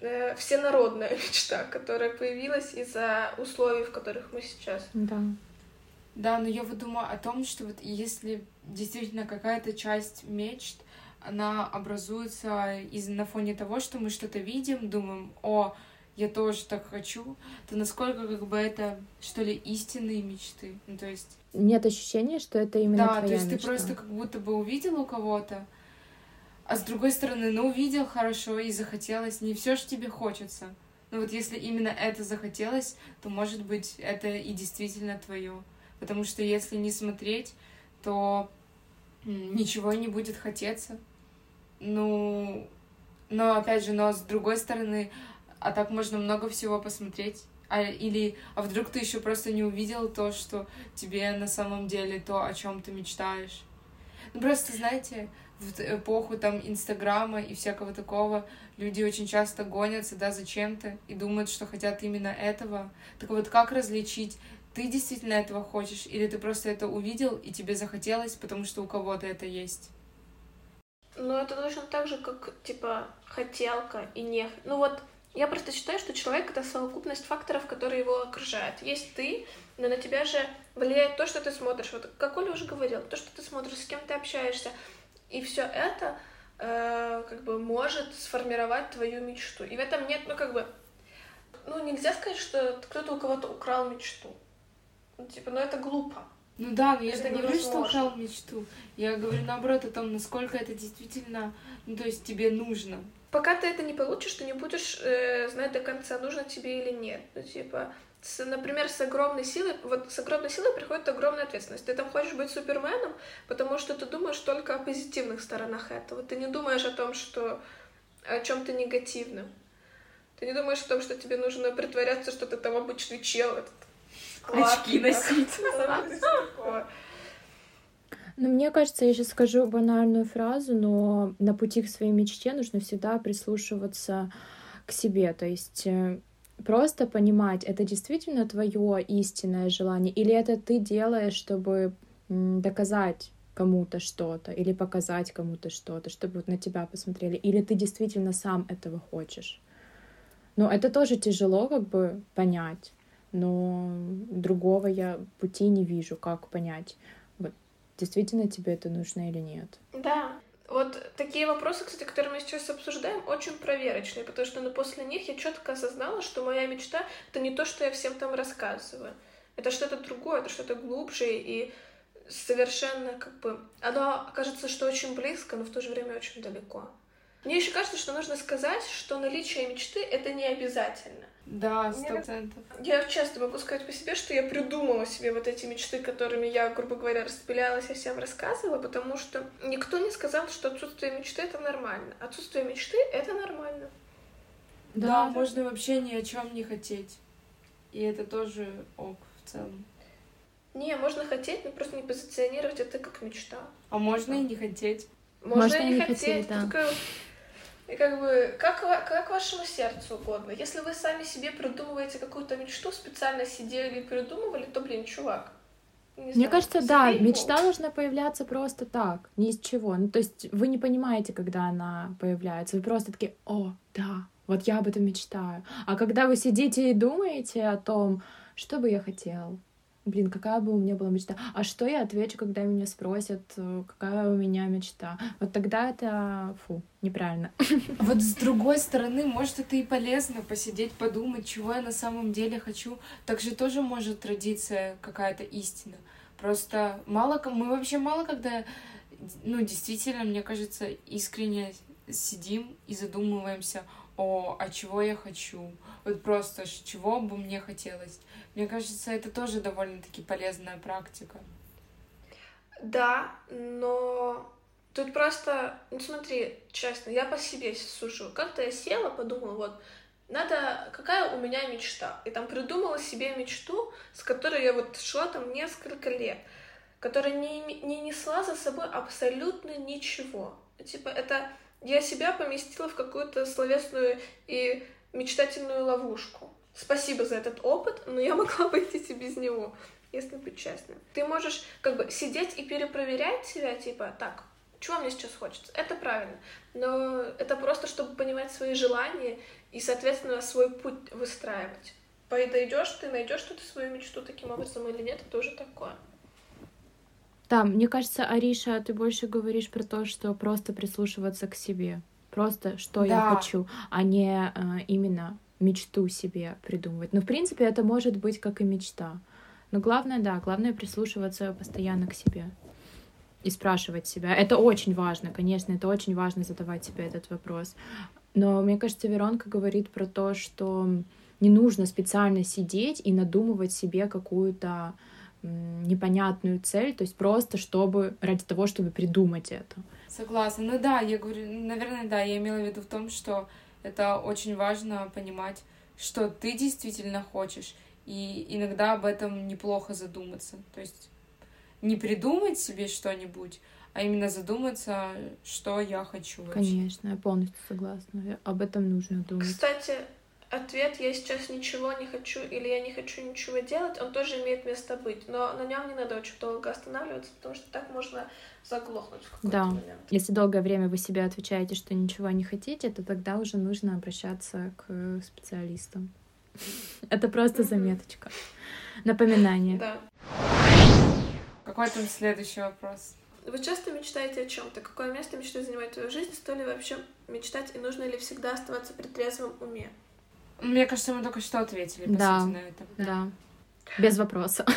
S1: э, всенародная мечта, которая появилась из-за условий, в которых мы сейчас.
S3: Да.
S2: Да, но я вот думаю о том, что вот если действительно какая-то часть мечт, она образуется из на фоне того, что мы что-то видим, думаем, о, я тоже так хочу, то насколько как бы это, что ли, истинные мечты? Ну, то есть...
S3: Нет ощущения, что это именно
S2: Да,
S3: твоя
S2: то есть
S3: мечта.
S2: ты просто как будто бы увидел у кого-то, а с другой стороны, ну, увидел хорошо и захотелось, не все же тебе хочется. Но вот если именно это захотелось, то, может быть, это и действительно твое. Потому что если не смотреть, то ничего не будет хотеться. Ну, но опять же, но с другой стороны, а так можно много всего посмотреть. А, или, а вдруг ты еще просто не увидел то, что тебе на самом деле то, о чем ты мечтаешь. Ну, просто, знаете, в эпоху там Инстаграма и всякого такого люди очень часто гонятся, да, зачем-то и думают, что хотят именно этого. Так вот, как различить ты действительно этого хочешь, или ты просто это увидел, и тебе захотелось, потому что у кого-то это есть?
S1: Ну, это точно так же, как, типа, хотелка и не... Ну, вот, я просто считаю, что человек — это совокупность факторов, которые его окружают. Есть ты, но на тебя же влияет то, что ты смотришь. Вот, как Оля уже говорил, то, что ты смотришь, с кем ты общаешься. И все это э, как бы может сформировать твою мечту. И в этом нет, ну, как бы, ну, нельзя сказать, что кто-то у кого-то украл мечту. Ну, типа, ну это глупо.
S2: Ну да, но я
S1: Это
S2: же не говорю, что украл мечту. Я говорю наоборот о том, насколько это действительно, ну то есть тебе нужно.
S1: пока ты это не получишь, ты не будешь э, знать до конца, нужно тебе или нет. Ну, типа, с, например, с огромной силой, вот с огромной силой приходит огромная ответственность. Ты там хочешь быть суперменом, потому что ты думаешь только о позитивных сторонах этого. Ты не думаешь о том, что о чем-то негативном. Ты не думаешь о том, что тебе нужно притворяться, что ты там обычный чел.
S2: Очки носить.
S3: Ну, мне кажется, я сейчас скажу банальную фразу, но на пути к своей мечте нужно всегда прислушиваться к себе. То есть э, просто понимать, это действительно твое истинное желание, или это ты делаешь, чтобы доказать кому-то что-то, или показать кому-то что-то, чтобы вот на тебя посмотрели, или ты действительно сам этого хочешь. Но это тоже тяжело как бы понять, но другого я пути не вижу, как понять действительно тебе это нужно или нет.
S1: Да. Вот такие вопросы, кстати, которые мы сейчас обсуждаем, очень проверочные, потому что ну, после них я четко осознала, что моя мечта — это не то, что я всем там рассказываю. Это что-то другое, это что-то глубже и совершенно как бы... Оно кажется, что очень близко, но в то же время очень далеко. Мне еще кажется, что нужно сказать, что наличие мечты — это не обязательно.
S2: Да, сто процентов.
S1: Я часто могу сказать по себе, что я придумала себе вот эти мечты, которыми я, грубо говоря, распылялась, я всем рассказывала, потому что никто не сказал, что отсутствие мечты — это нормально. Отсутствие мечты — это нормально.
S2: Да, да, можно вообще ни о чем не хотеть. И это тоже ок в целом.
S1: Не, можно хотеть, но просто не позиционировать это как мечта.
S2: А можно и не хотеть.
S1: Можно, можно и не хотеть. хотеть да. Такое и как бы, как, как вашему сердцу угодно. Если вы сами себе придумываете какую-то мечту, специально сидели и придумывали, то, блин, чувак,
S3: не Мне знаю, кажется, да, мечта должна появляться просто так, ни из чего. Ну, то есть вы не понимаете, когда она появляется. Вы просто такие, о, да, вот я об этом мечтаю. А когда вы сидите и думаете о том, что бы я хотел, блин, какая бы у меня была мечта. А что я отвечу, когда меня спросят, э, какая у меня мечта? Вот тогда это, фу, неправильно.
S2: Вот с другой стороны, может, это и полезно посидеть, подумать, чего я на самом деле хочу. Так же тоже может родиться какая-то истина. Просто мало, мы вообще мало когда, ну, действительно, мне кажется, искренне сидим и задумываемся о, а чего я хочу. Вот просто, чего бы мне хотелось. Мне кажется, это тоже довольно-таки полезная практика.
S1: Да, но тут просто, ну смотри, честно, я по себе сужу. Как-то я села, подумала, вот, надо, какая у меня мечта? И там придумала себе мечту, с которой я вот шла там несколько лет, которая не, не несла за собой абсолютно ничего. Типа, это я себя поместила в какую-то словесную и мечтательную ловушку. Спасибо за этот опыт, но я могла обойтись и без него, если быть честным. Ты можешь как бы сидеть и перепроверять себя, типа, так, чего мне сейчас хочется? Это правильно. Но это просто, чтобы понимать свои желания и, соответственно, свой путь выстраивать. Подойдешь ты, найдешь ты свою мечту таким образом или нет, это уже такое.
S3: Да, мне кажется, Ариша, ты больше говоришь про то, что просто прислушиваться к себе. Просто что да. я хочу, а не э, именно мечту себе придумывать. Но, в принципе, это может быть как и мечта. Но главное, да, главное прислушиваться постоянно к себе и спрашивать себя. Это очень важно, конечно, это очень важно задавать себе этот вопрос. Но мне кажется, Веронка говорит про то, что не нужно специально сидеть и надумывать себе какую-то непонятную цель, то есть просто чтобы ради того, чтобы придумать это.
S2: Согласна. Ну да, я говорю, наверное, да, я имела в виду в том, что это очень важно понимать, что ты действительно хочешь, и иногда об этом неплохо задуматься. То есть не придумать себе что-нибудь, а именно задуматься, что я хочу.
S3: Вообще. Конечно, я полностью согласна. Об этом нужно думать.
S1: Кстати, ответ «я сейчас ничего не хочу» или «я не хочу ничего делать», он тоже имеет место быть, но на нем не надо очень долго останавливаться, потому что так можно заглохнуть в какой-то
S3: да.
S1: момент.
S3: Если долгое время вы себе отвечаете, что ничего не хотите, то тогда уже нужно обращаться к специалистам. Это просто заметочка. Напоминание.
S1: Да.
S2: Какой там следующий вопрос?
S1: Вы часто мечтаете о чем-то? Какое место мечты занимает в твоей жизни? Стоит ли вообще мечтать и нужно ли всегда оставаться при трезвом уме?
S2: Мне кажется, мы только что ответили, по
S3: да,
S2: сути, на это.
S3: Да. Без вопроса. Да.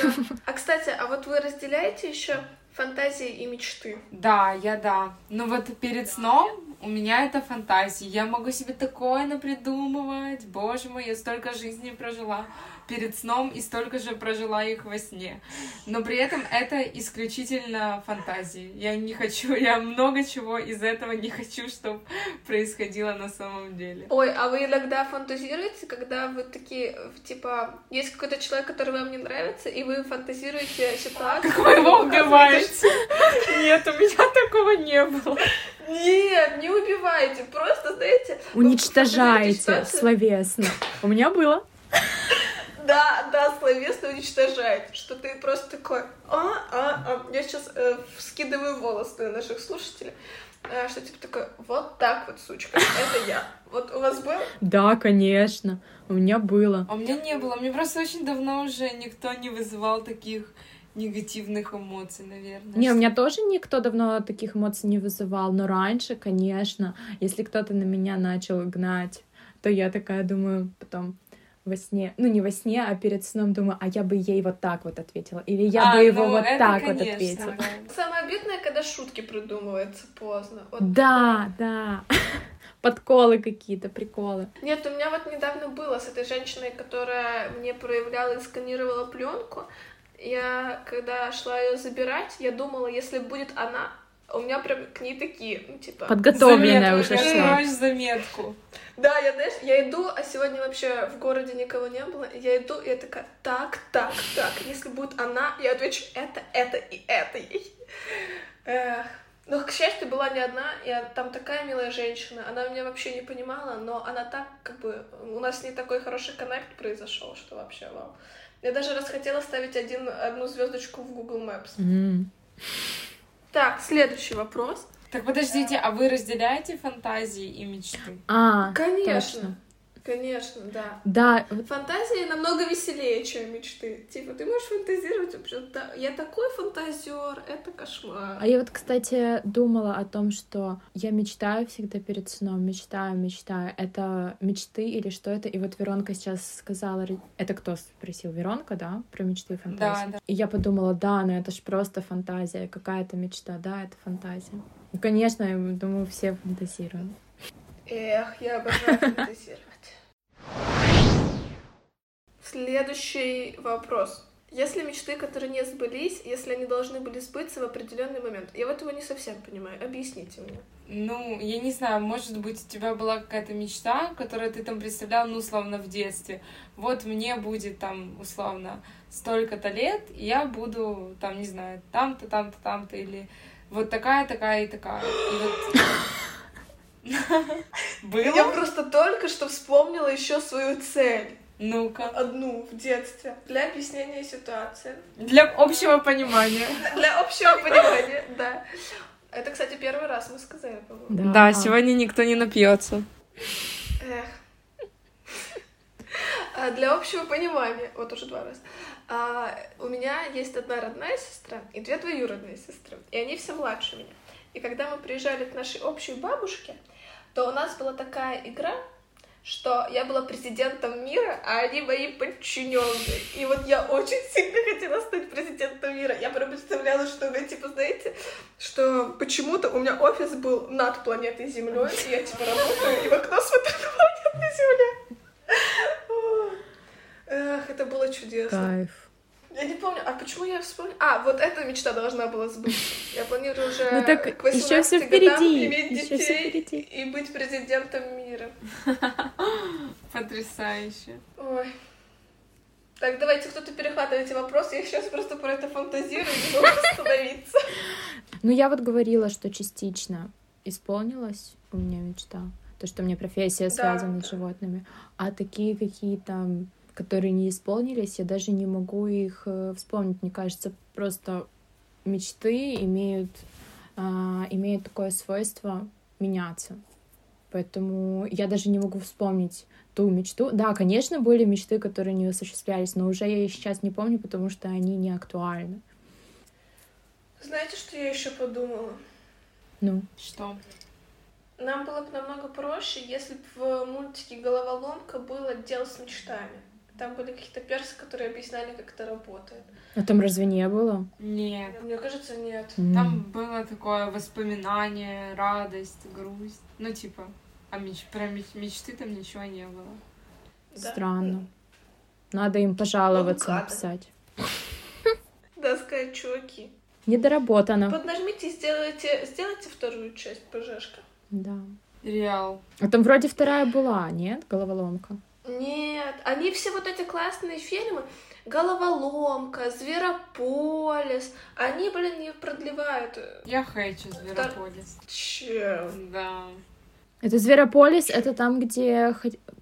S1: А кстати, а вот вы разделяете еще фантазии и мечты?
S2: Да, я да. Но вот перед сном у меня это фантазии. Я могу себе такое напридумывать. Боже мой, я столько жизни прожила перед сном и столько же прожила их во сне. Но при этом это исключительно фантазии. Я не хочу, я много чего из этого не хочу, чтобы происходило на самом деле.
S1: Ой, а вы иногда фантазируете, когда вы такие, типа, есть какой-то человек, который вам не нравится, и вы фантазируете ситуацию...
S2: Как вы его убиваете? Нет, у меня такого не было.
S1: Нет, не убивайте, просто, знаете...
S3: Уничтожаете словесно. У меня было.
S1: Да, да, словесно уничтожает, что ты просто такой, а, а, а. Я сейчас э, скидываю волосы на наших слушателей, э, что типа такой, вот так вот, сучка, это я. Вот у вас было?
S3: Да, конечно, у меня было.
S2: А у меня не было, мне просто очень давно уже никто не вызывал таких негативных эмоций, наверное.
S3: Не, у меня тоже никто давно таких эмоций не вызывал, но раньше, конечно, если кто-то на меня начал гнать, то я такая думаю потом, во сне, ну не во сне, а перед сном думаю, а я бы ей вот так вот ответила, или я
S2: А,
S3: бы его
S2: ну,
S3: вот
S2: это,
S3: так вот
S2: конечно,
S3: ответила.
S2: да.
S1: Самое обидное, когда шутки придумываются поздно. Вот.
S3: Да, да. Подколы какие-то, приколы.
S1: Нет, у меня вот недавно было с этой женщиной, которая мне проявляла и сканировала пленку. Я, когда шла ее забирать, я думала, если будет она, у меня прям к ней такие, ну, типа...
S3: Подготовленная
S2: Заметку,
S3: уже шла.
S2: заметку.
S1: Да, я, знаешь, я иду, а сегодня вообще в городе никого не было. Я иду, и я такая, так, так, так, если будет она, я отвечу это, это и это ей. Эх. Но, к счастью, была не одна, и там такая милая женщина, она меня вообще не понимала, но она так, как бы, у нас с ней такой хороший коннект произошел, что вообще вау. Я даже раз хотела ставить один, одну звездочку в Google Maps.
S3: М.
S1: Так, следующий вопрос.
S2: Так подождите, а вы разделяете фантазии и мечты?
S3: А,
S1: Конечно.
S3: точно.
S1: Конечно, да.
S3: Да,
S1: Фантазии намного веселее, чем мечты. Типа, ты можешь фантазировать вообще, да, я такой фантазер, это кошмар.
S3: А я вот, кстати, думала о том, что я мечтаю всегда перед сном, мечтаю, мечтаю. Это мечты или что это? И вот Веронка сейчас сказала, это кто спросил? Веронка, да? Про мечты и фантазии.
S2: Да, да.
S3: И я подумала, да, но это ж просто фантазия, какая-то мечта, да, это фантазия. Ну, конечно, я думаю, все фантазируем.
S1: Эх, я обожаю фантазировать. Следующий вопрос. Если мечты, которые не сбылись, если они должны были сбыться в определенный момент, я вот его не совсем понимаю. Объясните мне.
S2: Ну, я не знаю, может быть, у тебя была какая-то мечта, которую ты там представлял, ну, условно, в детстве. Вот мне будет там, условно, столько-то лет, и я буду, там, не знаю, там-то, там-то, там-то, или вот такая, такая и такая. И вот...
S1: Я
S2: Было?
S1: просто только что вспомнила еще свою цель.
S2: Ну-ка.
S1: Одну в детстве. Для объяснения ситуации.
S2: Для общего понимания.
S1: Для общего понимания, да. Это, кстати, первый раз мы сказали, по-моему.
S2: Да,
S3: А.
S2: сегодня никто не напьется.
S1: Эх. А, Для общего понимания, вот уже два раза. А, у меня есть одна родная сестра и две двоюродные сестры, и они все младше меня. И когда мы приезжали к нашей общей бабушке, то у нас была такая игра, что я была президентом мира, а они мои подчиненные. И вот я очень сильно хотела стать президентом мира. Я прям представляла, что вы, типа, знаете, что почему-то у меня офис был над планетой Землей, и я, типа, работаю, и в окно смотрю на планету Земля. Эх, это было чудесно.
S3: Кайф.
S1: Я не помню, а почему я вспомнила? А, вот эта мечта должна была сбыться. Я планирую уже
S3: Ну так
S1: к
S3: ещё
S1: 18
S3: всё
S1: годам
S3: впереди,
S1: иметь
S3: ещё всё
S1: детей
S3: впереди.
S1: и быть президентом мира.
S2: Потрясающе.
S1: Ой. Так, давайте кто-то перехватывайте вопрос. Я сейчас просто про это фантазирую и не могу остановиться.
S3: Ну, я вот говорила, что частично исполнилась у меня мечта. То, что у меня профессия связана
S1: да.
S3: с животными. А такие какие-то, которые не исполнились, я даже не могу их э, вспомнить. Мне кажется, просто мечты имеют, а, имеют такое свойство меняться. Поэтому я даже не могу вспомнить ту мечту. Да, конечно, были мечты, которые не осуществлялись, но уже я их сейчас не помню, потому что они не актуальны.
S1: Знаете, что я еще подумала?
S3: Ну,
S2: Что?
S1: Нам было бы намного проще, если бы в мультике «Головоломка» был отдел с мечтами. Там были какие-то персы, которые объясняли, как это работает.
S3: А там разве не было?
S2: Нет.
S1: Мне кажется, нет.
S2: Там было такое воспоминание, радость, грусть. Ну, типа, а меч... про меч... мечты там ничего не было.
S1: Да.
S3: Странно. Надо им пожаловаться,
S1: гады.
S3: написать.
S1: Да, сказать, чуваки.
S3: Недоработано.
S1: Поднажмите и сделайте, сделайте вторую часть ПЖшка.
S3: Да.
S2: Реал.
S3: А там вроде вторая была, нет? Головоломка.
S1: Нет, они все вот эти классные фильмы, Головоломка, Зверополис, они, блин, не продлевают.
S2: Я хочу Зверополис.
S1: Чем?
S2: Да.
S3: Это Зверополис, это там, где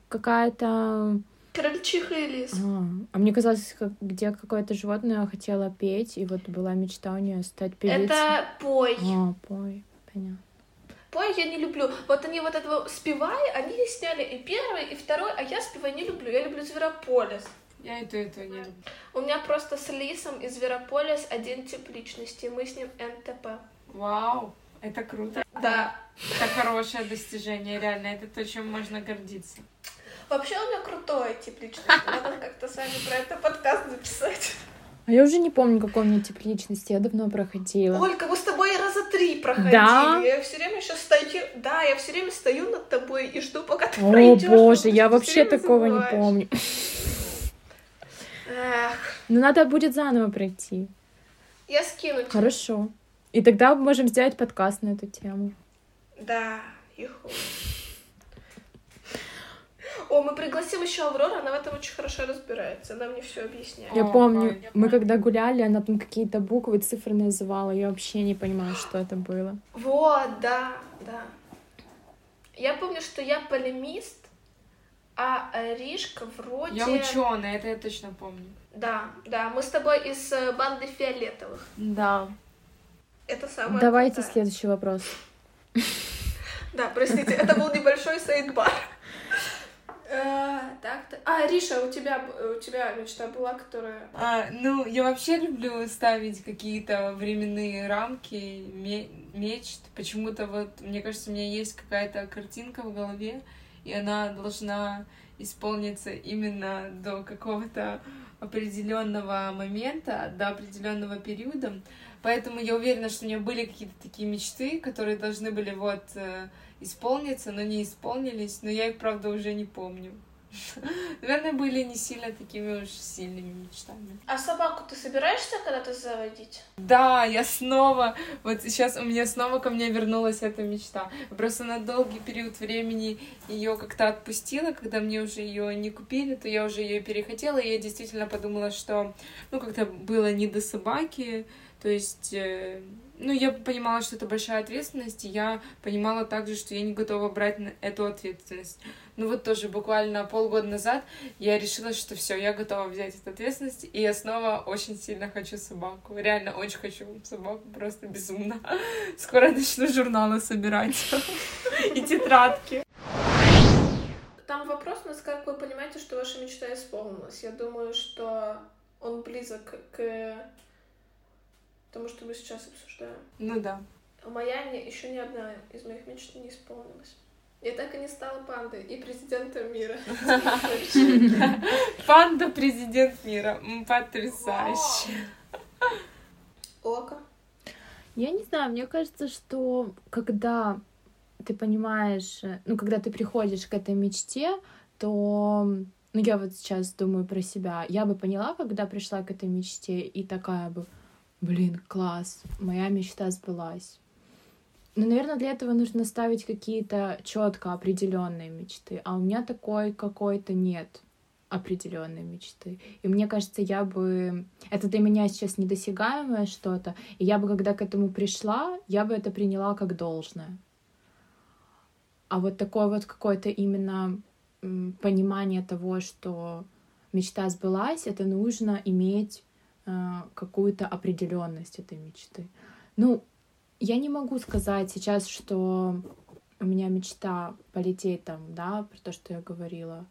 S3: какая-то...
S1: Крольчиха и лис.
S3: А, а мне казалось, как- где какое-то животное хотело петь, и вот была мечта у нее стать певицей.
S1: Это пой.
S3: А, пой, понятно.
S1: Пой я не люблю. Вот они вот этого спевай, они сняли и первый, и второй, а я спевай не люблю. Я люблю Зверополис.
S2: Я и то, и то не люблю.
S1: У меня просто с Лисом и Зверополис один тип личности. Мы с ним НТП.
S2: Вау, это круто.
S1: Да.
S2: Это хорошее достижение, реально. Это то, чем можно гордиться.
S1: Вообще у меня крутой тип личности. Надо как-то с вами про это подкаст записать.
S3: А я уже не помню, какой у меня тип личности, я давно проходила.
S1: Ольга, мы с тобой раза три проходили.
S3: Да?
S1: Я все время сейчас стою. Да, я все время стою над тобой и жду, пока ты
S3: О
S1: пройдешь.
S3: боже,
S1: потому
S3: я вообще такого не
S1: забываешь.
S3: помню.
S1: Эх,
S3: Ну надо будет заново пройти.
S1: я скину тебе.
S3: Хорошо. И тогда мы можем сделать подкаст на эту тему.
S1: Да, юху. О, мы пригласим еще Аврору, она в этом очень хорошо разбирается. Она мне все объясняет.
S3: Я
S2: О,
S3: помню, мы когда гуляли, она там какие-то буквы, цифры называла. Я вообще не понимала, что это было.
S1: Вот, да, да. Я помню, что я полемист, а Ришка вроде...
S2: Я ученая, это я точно помню.
S1: Да, да, мы с тобой из э, банды фиолетовых.
S2: Да.
S1: Это самое
S3: Давайте
S1: крутое.
S3: следующий вопрос.
S1: Да, простите, это был небольшой сайдбар. Э, Так, так. А, Риша, у тебя, у тебя мечта была, которая...
S2: А, ну, я вообще люблю ставить какие-то временные рамки, ме- мечт. Почему-то вот, мне кажется, у меня есть какая-то картинка в голове, и она должна исполниться именно до какого-то определенного момента, до определенного периода. Поэтому я уверена, что у меня были какие-то такие мечты, которые должны были вот э, исполниться, но не исполнились, но я их, правда, уже не помню. Наверное, были не сильно такими уж сильными мечтами.
S1: А собаку ты собираешься когда-то заводить?
S2: Да, я снова, вот сейчас у меня снова ко мне вернулась эта мечта. Просто на долгий период времени ее как-то отпустила, когда мне уже ее не купили, то я уже ее перехотела, и я действительно подумала, что, ну, как-то было не до собаки, то есть, э, ну, я понимала, что это большая ответственность, и я понимала также, что я не готова брать эту ответственность. Ну вот тоже буквально полгода назад я решила, что все, я готова взять эту ответственность, и я снова очень сильно хочу собаку. Реально очень хочу собаку, просто безумно. Скоро начну журналы собирать и тетрадки.
S1: Там вопрос у нас, как вы понимаете, что ваша мечта исполнилась. Я думаю, что он близок к тому, что мы сейчас обсуждаем.
S2: Ну да.
S1: Моя не, еще ни одна из моих мечт не исполнилась. Я так и не стала пандой и президентом мира.
S2: Панда президент мира. Потрясающе.
S1: Ока.
S3: Я не знаю, мне кажется, что когда ты понимаешь, э, ну, когда ты приходишь к этой мечте, то, ну, я вот сейчас думаю про себя, я бы поняла, когда пришла к этой мечте, и такая бы, блин, класс, моя мечта сбылась. Но, наверное, для этого нужно ставить какие-то четко определенные мечты, а у меня такой какой-то нет определенной мечты. И мне кажется, я бы... Это для меня сейчас недосягаемое что-то, и я бы, когда к этому пришла, я бы это приняла как должное. А вот такое вот какое-то именно понимание того, что мечта сбылась, это нужно иметь какую-то определенность этой мечты. Ну, я не могу сказать сейчас, что у меня мечта полететь там, да, про то, что я говорила,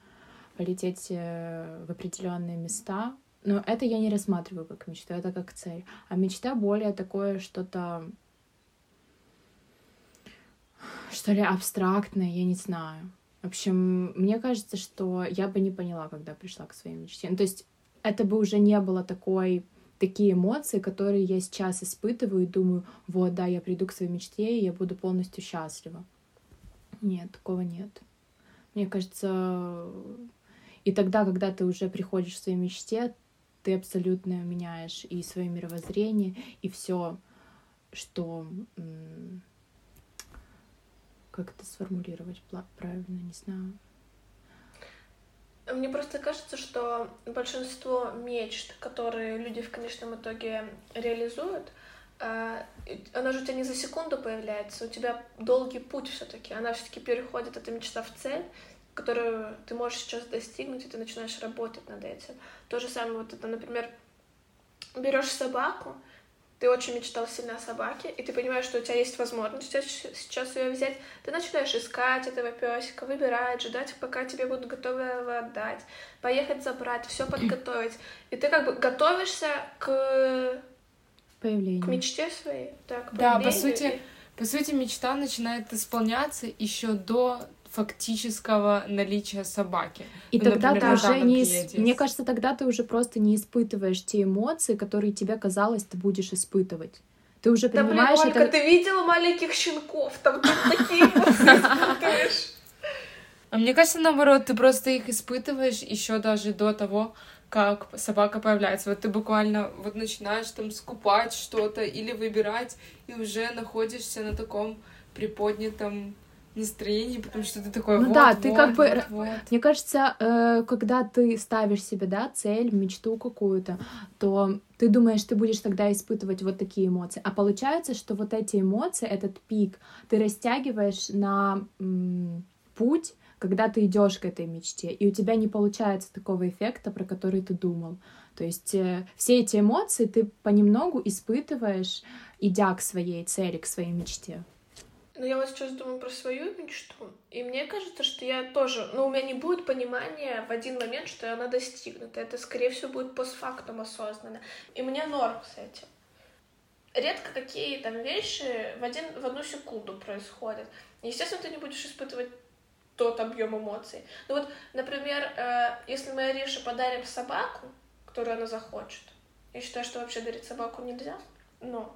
S3: полететь э, в определенные места. Но это я не рассматриваю как мечту, это как цель. А мечта более такое что-то, что ли, абстрактное, я не знаю. В общем, мне кажется, что я бы не поняла, когда пришла к своей мечте. Ну, то есть это бы уже не было такой такие эмоции, которые я сейчас испытываю и думаю, вот, да, я приду к своей мечте, и я буду полностью счастлива. Нет, такого нет. Мне кажется, и тогда, когда ты уже приходишь к своей мечте, ты абсолютно меняешь и свое мировоззрение, и все, что как это сформулировать правильно, не знаю.
S1: Мне просто кажется, что большинство мечт, которые люди в конечном итоге реализуют, а, она же у тебя не за секунду появляется, у тебя долгий путь все-таки. Она все-таки переходит, эта мечта в цель, которую ты можешь сейчас достигнуть, и ты начинаешь работать над этим. То же самое, вот это, например, берешь собаку, ты очень мечтал сильно о собаке, и ты понимаешь, что у тебя есть возможность сейчас ее взять, ты начинаешь искать этого песика, выбирать, ждать, пока тебе будут готовы его отдать, поехать забрать, все подготовить. И ты как бы готовишься к
S3: появлению.
S1: К мечте своей, так.
S2: Да, по сути, по сути, мечта начинает исполняться еще до фактического наличия собаки.
S3: И ну, тогда например, ты уже не... Исп... Мне кажется, тогда ты уже просто не испытываешь те эмоции, которые тебе казалось, ты будешь испытывать. Ты уже да, понимаешь...
S1: Да, блин, Ольга, это... ты видела маленьких щенков? Там такие эмоции испытываешь.
S2: А мне кажется, наоборот, ты просто их испытываешь еще даже до того, как собака появляется. Вот ты буквально вот начинаешь там скупать что-то или выбирать, и уже находишься на таком приподнятом настроении, потому что ты такой, ну вот,
S3: да, ты
S2: вот,
S3: как бы,
S2: вот, вот.
S3: мне кажется, э, когда ты ставишь себе, да, цель, мечту какую-то, то ты думаешь, ты будешь тогда испытывать вот такие эмоции, а получается, что вот эти эмоции, этот пик, ты растягиваешь на м, путь, когда ты идешь к этой мечте, и у тебя не получается такого эффекта, про который ты думал. То есть э, все эти эмоции ты понемногу испытываешь, идя к своей цели, к своей мечте.
S1: Ну, я вот сейчас думаю про свою мечту, и мне кажется, что я тоже, ну, у меня не будет понимания в один момент, что она достигнута. Это, скорее всего, будет постфактум осознанно. И мне норм с этим. Редко какие там вещи в, один, в одну секунду происходят. Естественно, ты не будешь испытывать тот объем эмоций. Ну вот, например, э, если мы Арише подарим собаку, которую она захочет, я считаю, что вообще дарить собаку нельзя, но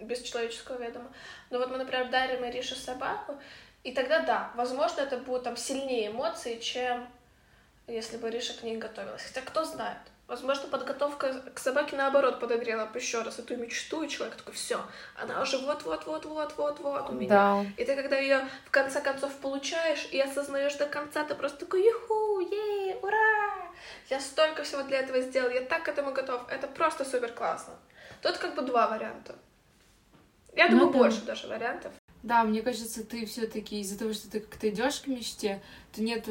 S1: без человеческого ведома. Но вот мы, например, дарим Арише собаку, и тогда да, возможно, это будут там сильнее эмоции, чем если бы Ариша к ней готовилась. Хотя кто знает. Возможно, подготовка к собаке наоборот подогрела бы еще раз эту мечту, и человек такой, все, она уже вот-вот-вот-вот-вот-вот у меня. Да. И ты, когда ее в конце концов получаешь и осознаешь до конца, ты просто такой, юху, ей, ура! Я столько всего для этого сделал, я так к этому готов. Это просто супер классно. Тут как бы два варианта. Я ну, думаю, да. больше даже вариантов.
S2: Да, мне кажется, ты все-таки из-за того, что ты как-то идешь к мечте, то нет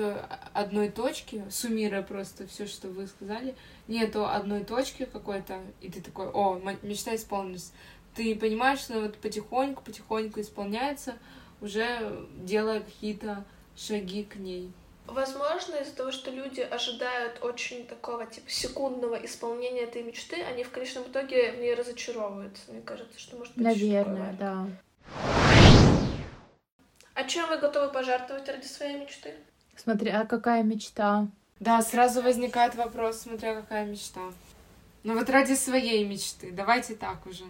S2: одной точки, суммируя просто все, что вы сказали, нету одной точки какой-то, и ты такой, о, мечта исполнилась. Ты понимаешь, что вот потихоньку, потихоньку исполняется, уже делая какие-то шаги к ней.
S1: Возможно, из-за того, что люди ожидают очень такого типа секундного исполнения этой мечты, они в конечном итоге в ней разочаровываются. Мне кажется, что может быть
S3: Наверное, да.
S1: А чем вы готовы пожертвовать ради своей мечты?
S3: Смотря какая мечта.
S2: Да, сразу возникает вопрос, смотря какая мечта. Ну вот ради своей мечты, давайте так уже.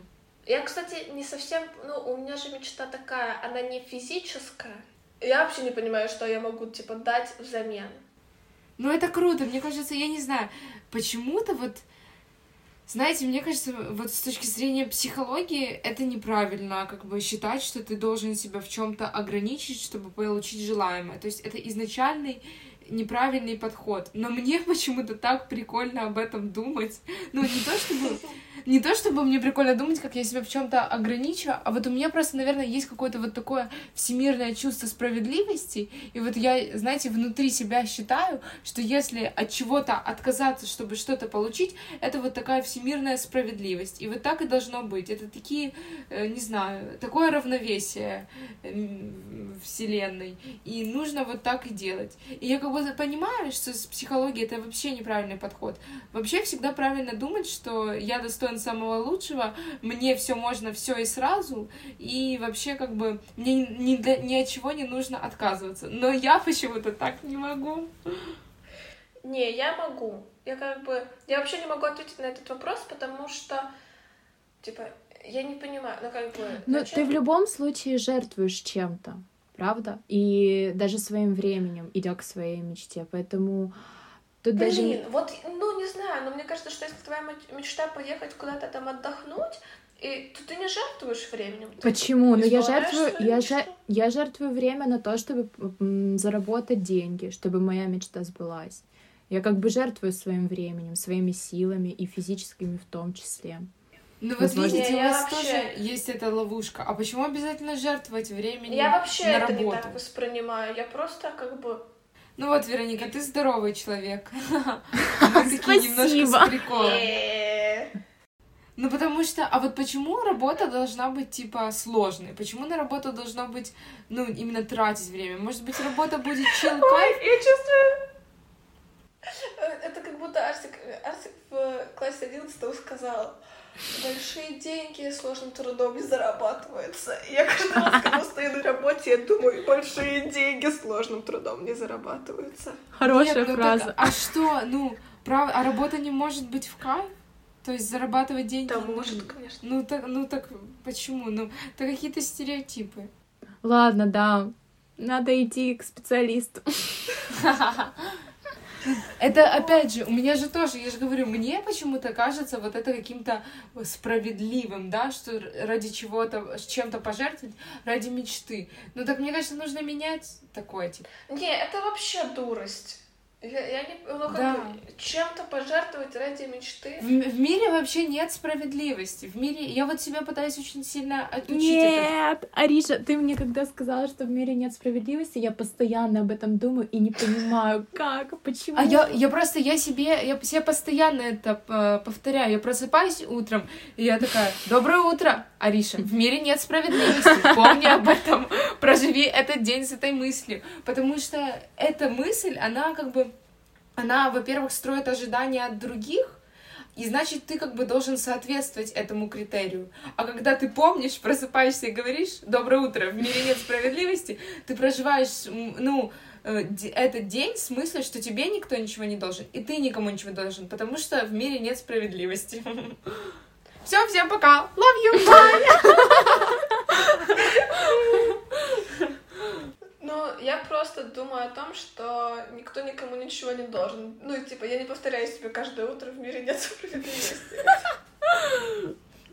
S1: Я, кстати, не совсем... Ну, у меня же мечта такая, она не физическая. Я вообще не понимаю, что я могу, типа, дать взамен.
S2: Ну, это круто. Мне кажется, я не знаю, почему-то вот знаете, мне кажется, вот с точки зрения психологии это неправильно, как бы считать, что ты должен себя в чем-то ограничить, чтобы получить желаемое. То есть это изначальный неправильный подход. Но мне почему-то так прикольно об этом думать. Ну, не то чтобы... Не то чтобы мне прикольно думать, как я себя в чем-то ограничиваю, а вот у меня просто, наверное, есть какое-то вот такое всемирное чувство справедливости. И вот я, знаете, внутри себя считаю, что если от чего-то отказаться, чтобы что-то получить, это вот такая всемирная справедливость. И вот так и должно быть. Это такие, э, не знаю, такое равновесие Вселенной. И нужно вот так и делать. И я как бы понимаю, что с психологией это вообще неправильный подход. Вообще всегда правильно думать, что я достоин самого лучшего, мне все можно, все и сразу, и вообще как бы мне ни, ни от чего не нужно отказываться. Но я почему-то так не могу.
S1: Не, я могу. Я как бы... Я вообще не могу ответить на этот вопрос, потому что, типа, я не понимаю, ну как бы...
S3: Ну, ты в любом случае жертвуешь чем-то, правда? И даже своим временем, идя к своей мечте, поэтому...
S1: Тут Блин, даже... вот, ну, не знаю, но мне кажется, что если твоя мечта поехать куда-то там отдохнуть, и то ты не жертвуешь временем.
S3: Почему? Ну я жертвую, я, же, я жертвую время на то, чтобы заработать деньги, чтобы моя мечта сбылась. Я как бы жертвую своим временем, своими силами и физическими в том числе.
S2: Ну вот Возможно, видите, у вас вообще... тоже есть эта ловушка. А почему обязательно жертвовать временем
S1: Я вообще
S2: на
S1: это
S2: работу?
S1: не так воспринимаю. Я просто как бы...
S2: Ну вот, Вероника, ты здоровый человек. Мы такие немножко с приколом. Ну потому что, а вот почему работа должна быть типа сложной? Почему на работу должно быть, ну именно тратить время? Может быть работа будет чил
S1: кайф? Я чувствую, это как будто Арсик, Арсик в классе 11 сказал, большие деньги сложным трудом не зарабатываются. Я каждый раз, когда стою на работе, я думаю, большие деньги сложным трудом не зарабатываются.
S3: Хорошая Нет, фраза.
S2: Ну, так, а что, ну, прав... а работа не может быть в кайф? То есть зарабатывать деньги?
S1: Да, может, конечно.
S2: Ну так, ну так почему? Ну, это какие-то стереотипы.
S3: Ладно, да. Надо идти к специалисту.
S2: Это, опять же, у меня же тоже, я же говорю, мне почему-то кажется вот это каким-то справедливым, да, что ради чего-то, с чем-то пожертвовать, ради мечты. Ну так мне кажется, нужно менять такое, типа.
S1: Не, это вообще дурость. Я, я не, ну, как да. бы, чем-то пожертвовать ради мечты.
S2: В, в мире вообще нет справедливости. В мире я вот себя пытаюсь очень сильно отучить.
S3: Нет, это. Ариша, ты мне когда сказала, что в мире нет справедливости, я постоянно об этом думаю и не понимаю, как, почему.
S2: А я, я просто я себе я себе постоянно это э, повторяю. Я просыпаюсь утром и я такая: Доброе утро, Ариша. В мире нет справедливости. Помни об этом. Проживи этот день с этой мыслью, потому что эта мысль, она как бы она, во-первых, строит ожидания от других, и значит, ты как бы должен соответствовать этому критерию. А когда ты помнишь, просыпаешься и говоришь «Доброе утро, в мире нет справедливости», ты проживаешь, ну, э, этот день с мыслью, что тебе никто ничего не должен, и ты никому ничего не должен, потому что в мире нет справедливости. Все, всем пока. Love you, bye.
S1: Ну, я просто думаю о том, что никто никому ничего не должен. Ну, типа, я не повторяю себе каждое утро в мире нет справедливости.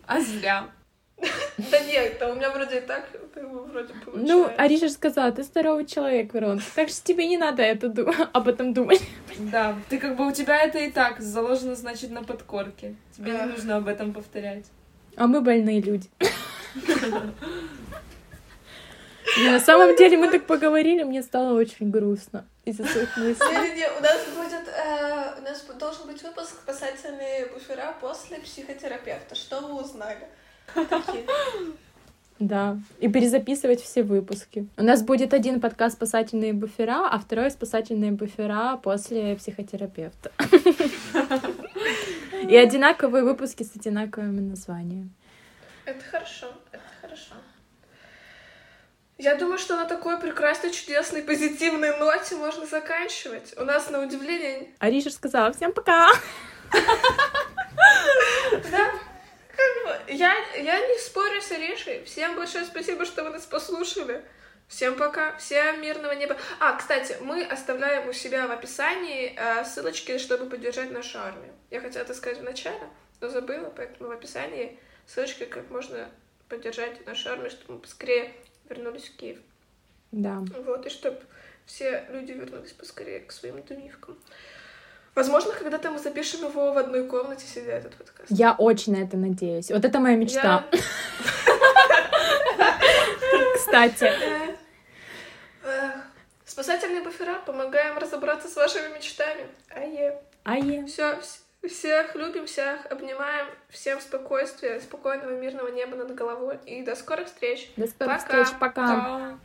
S2: А зря.
S1: Да нет, у меня вроде и так вроде
S3: получается. Ну, Ариша сказала, ты здоровый человек, Верон, так что тебе не надо это об этом думать.
S2: Да, ты как бы у тебя это и так заложено, значит, на подкорке. Тебе не нужно об этом повторять.
S3: А мы больные люди. На самом деле мы так поговорили, мне стало очень грустно из-за своих мыслей.
S1: У нас будет, э, у нас должен быть выпуск спасательные буфера после психотерапевта. Что вы узнали?
S3: Да, и перезаписывать все выпуски. У нас будет один подкаст «Спасательные буфера», а второй «Спасательные буфера» после психотерапевта. И одинаковые выпуски с одинаковыми названиями.
S1: Это хорошо, это хорошо. Я думаю, что на такой прекрасной, чудесной, позитивной ноте можно заканчивать. У нас на удивление...
S3: Ариша сказала всем пока!
S1: Да, я, я не спорю с Аришей. Всем большое спасибо, что вы нас послушали. Всем пока, всем мирного неба. А, кстати, мы оставляем у себя в описании э, ссылочки, чтобы поддержать нашу армию. Я хотела это сказать в начале, но забыла, поэтому в описании ссылочки, как можно поддержать нашу армию, чтобы мы поскорее вернулись в Киев.
S3: Да.
S1: Вот, и чтобы все люди вернулись поскорее к своим домивкам. Возможно, когда-то мы запишем его в одной комнате, сидя этот подкаст.
S3: Я очень на это надеюсь. Вот это моя мечта. Кстати.
S1: Спасательные буфера помогаем разобраться с вашими мечтами. Ае.
S3: Ае.
S1: Все, всех любим, всех обнимаем. Всем спокойствия, спокойного мирного неба над головой. И до скорых встреч.
S3: До скорых пока. встреч. Пока. пока.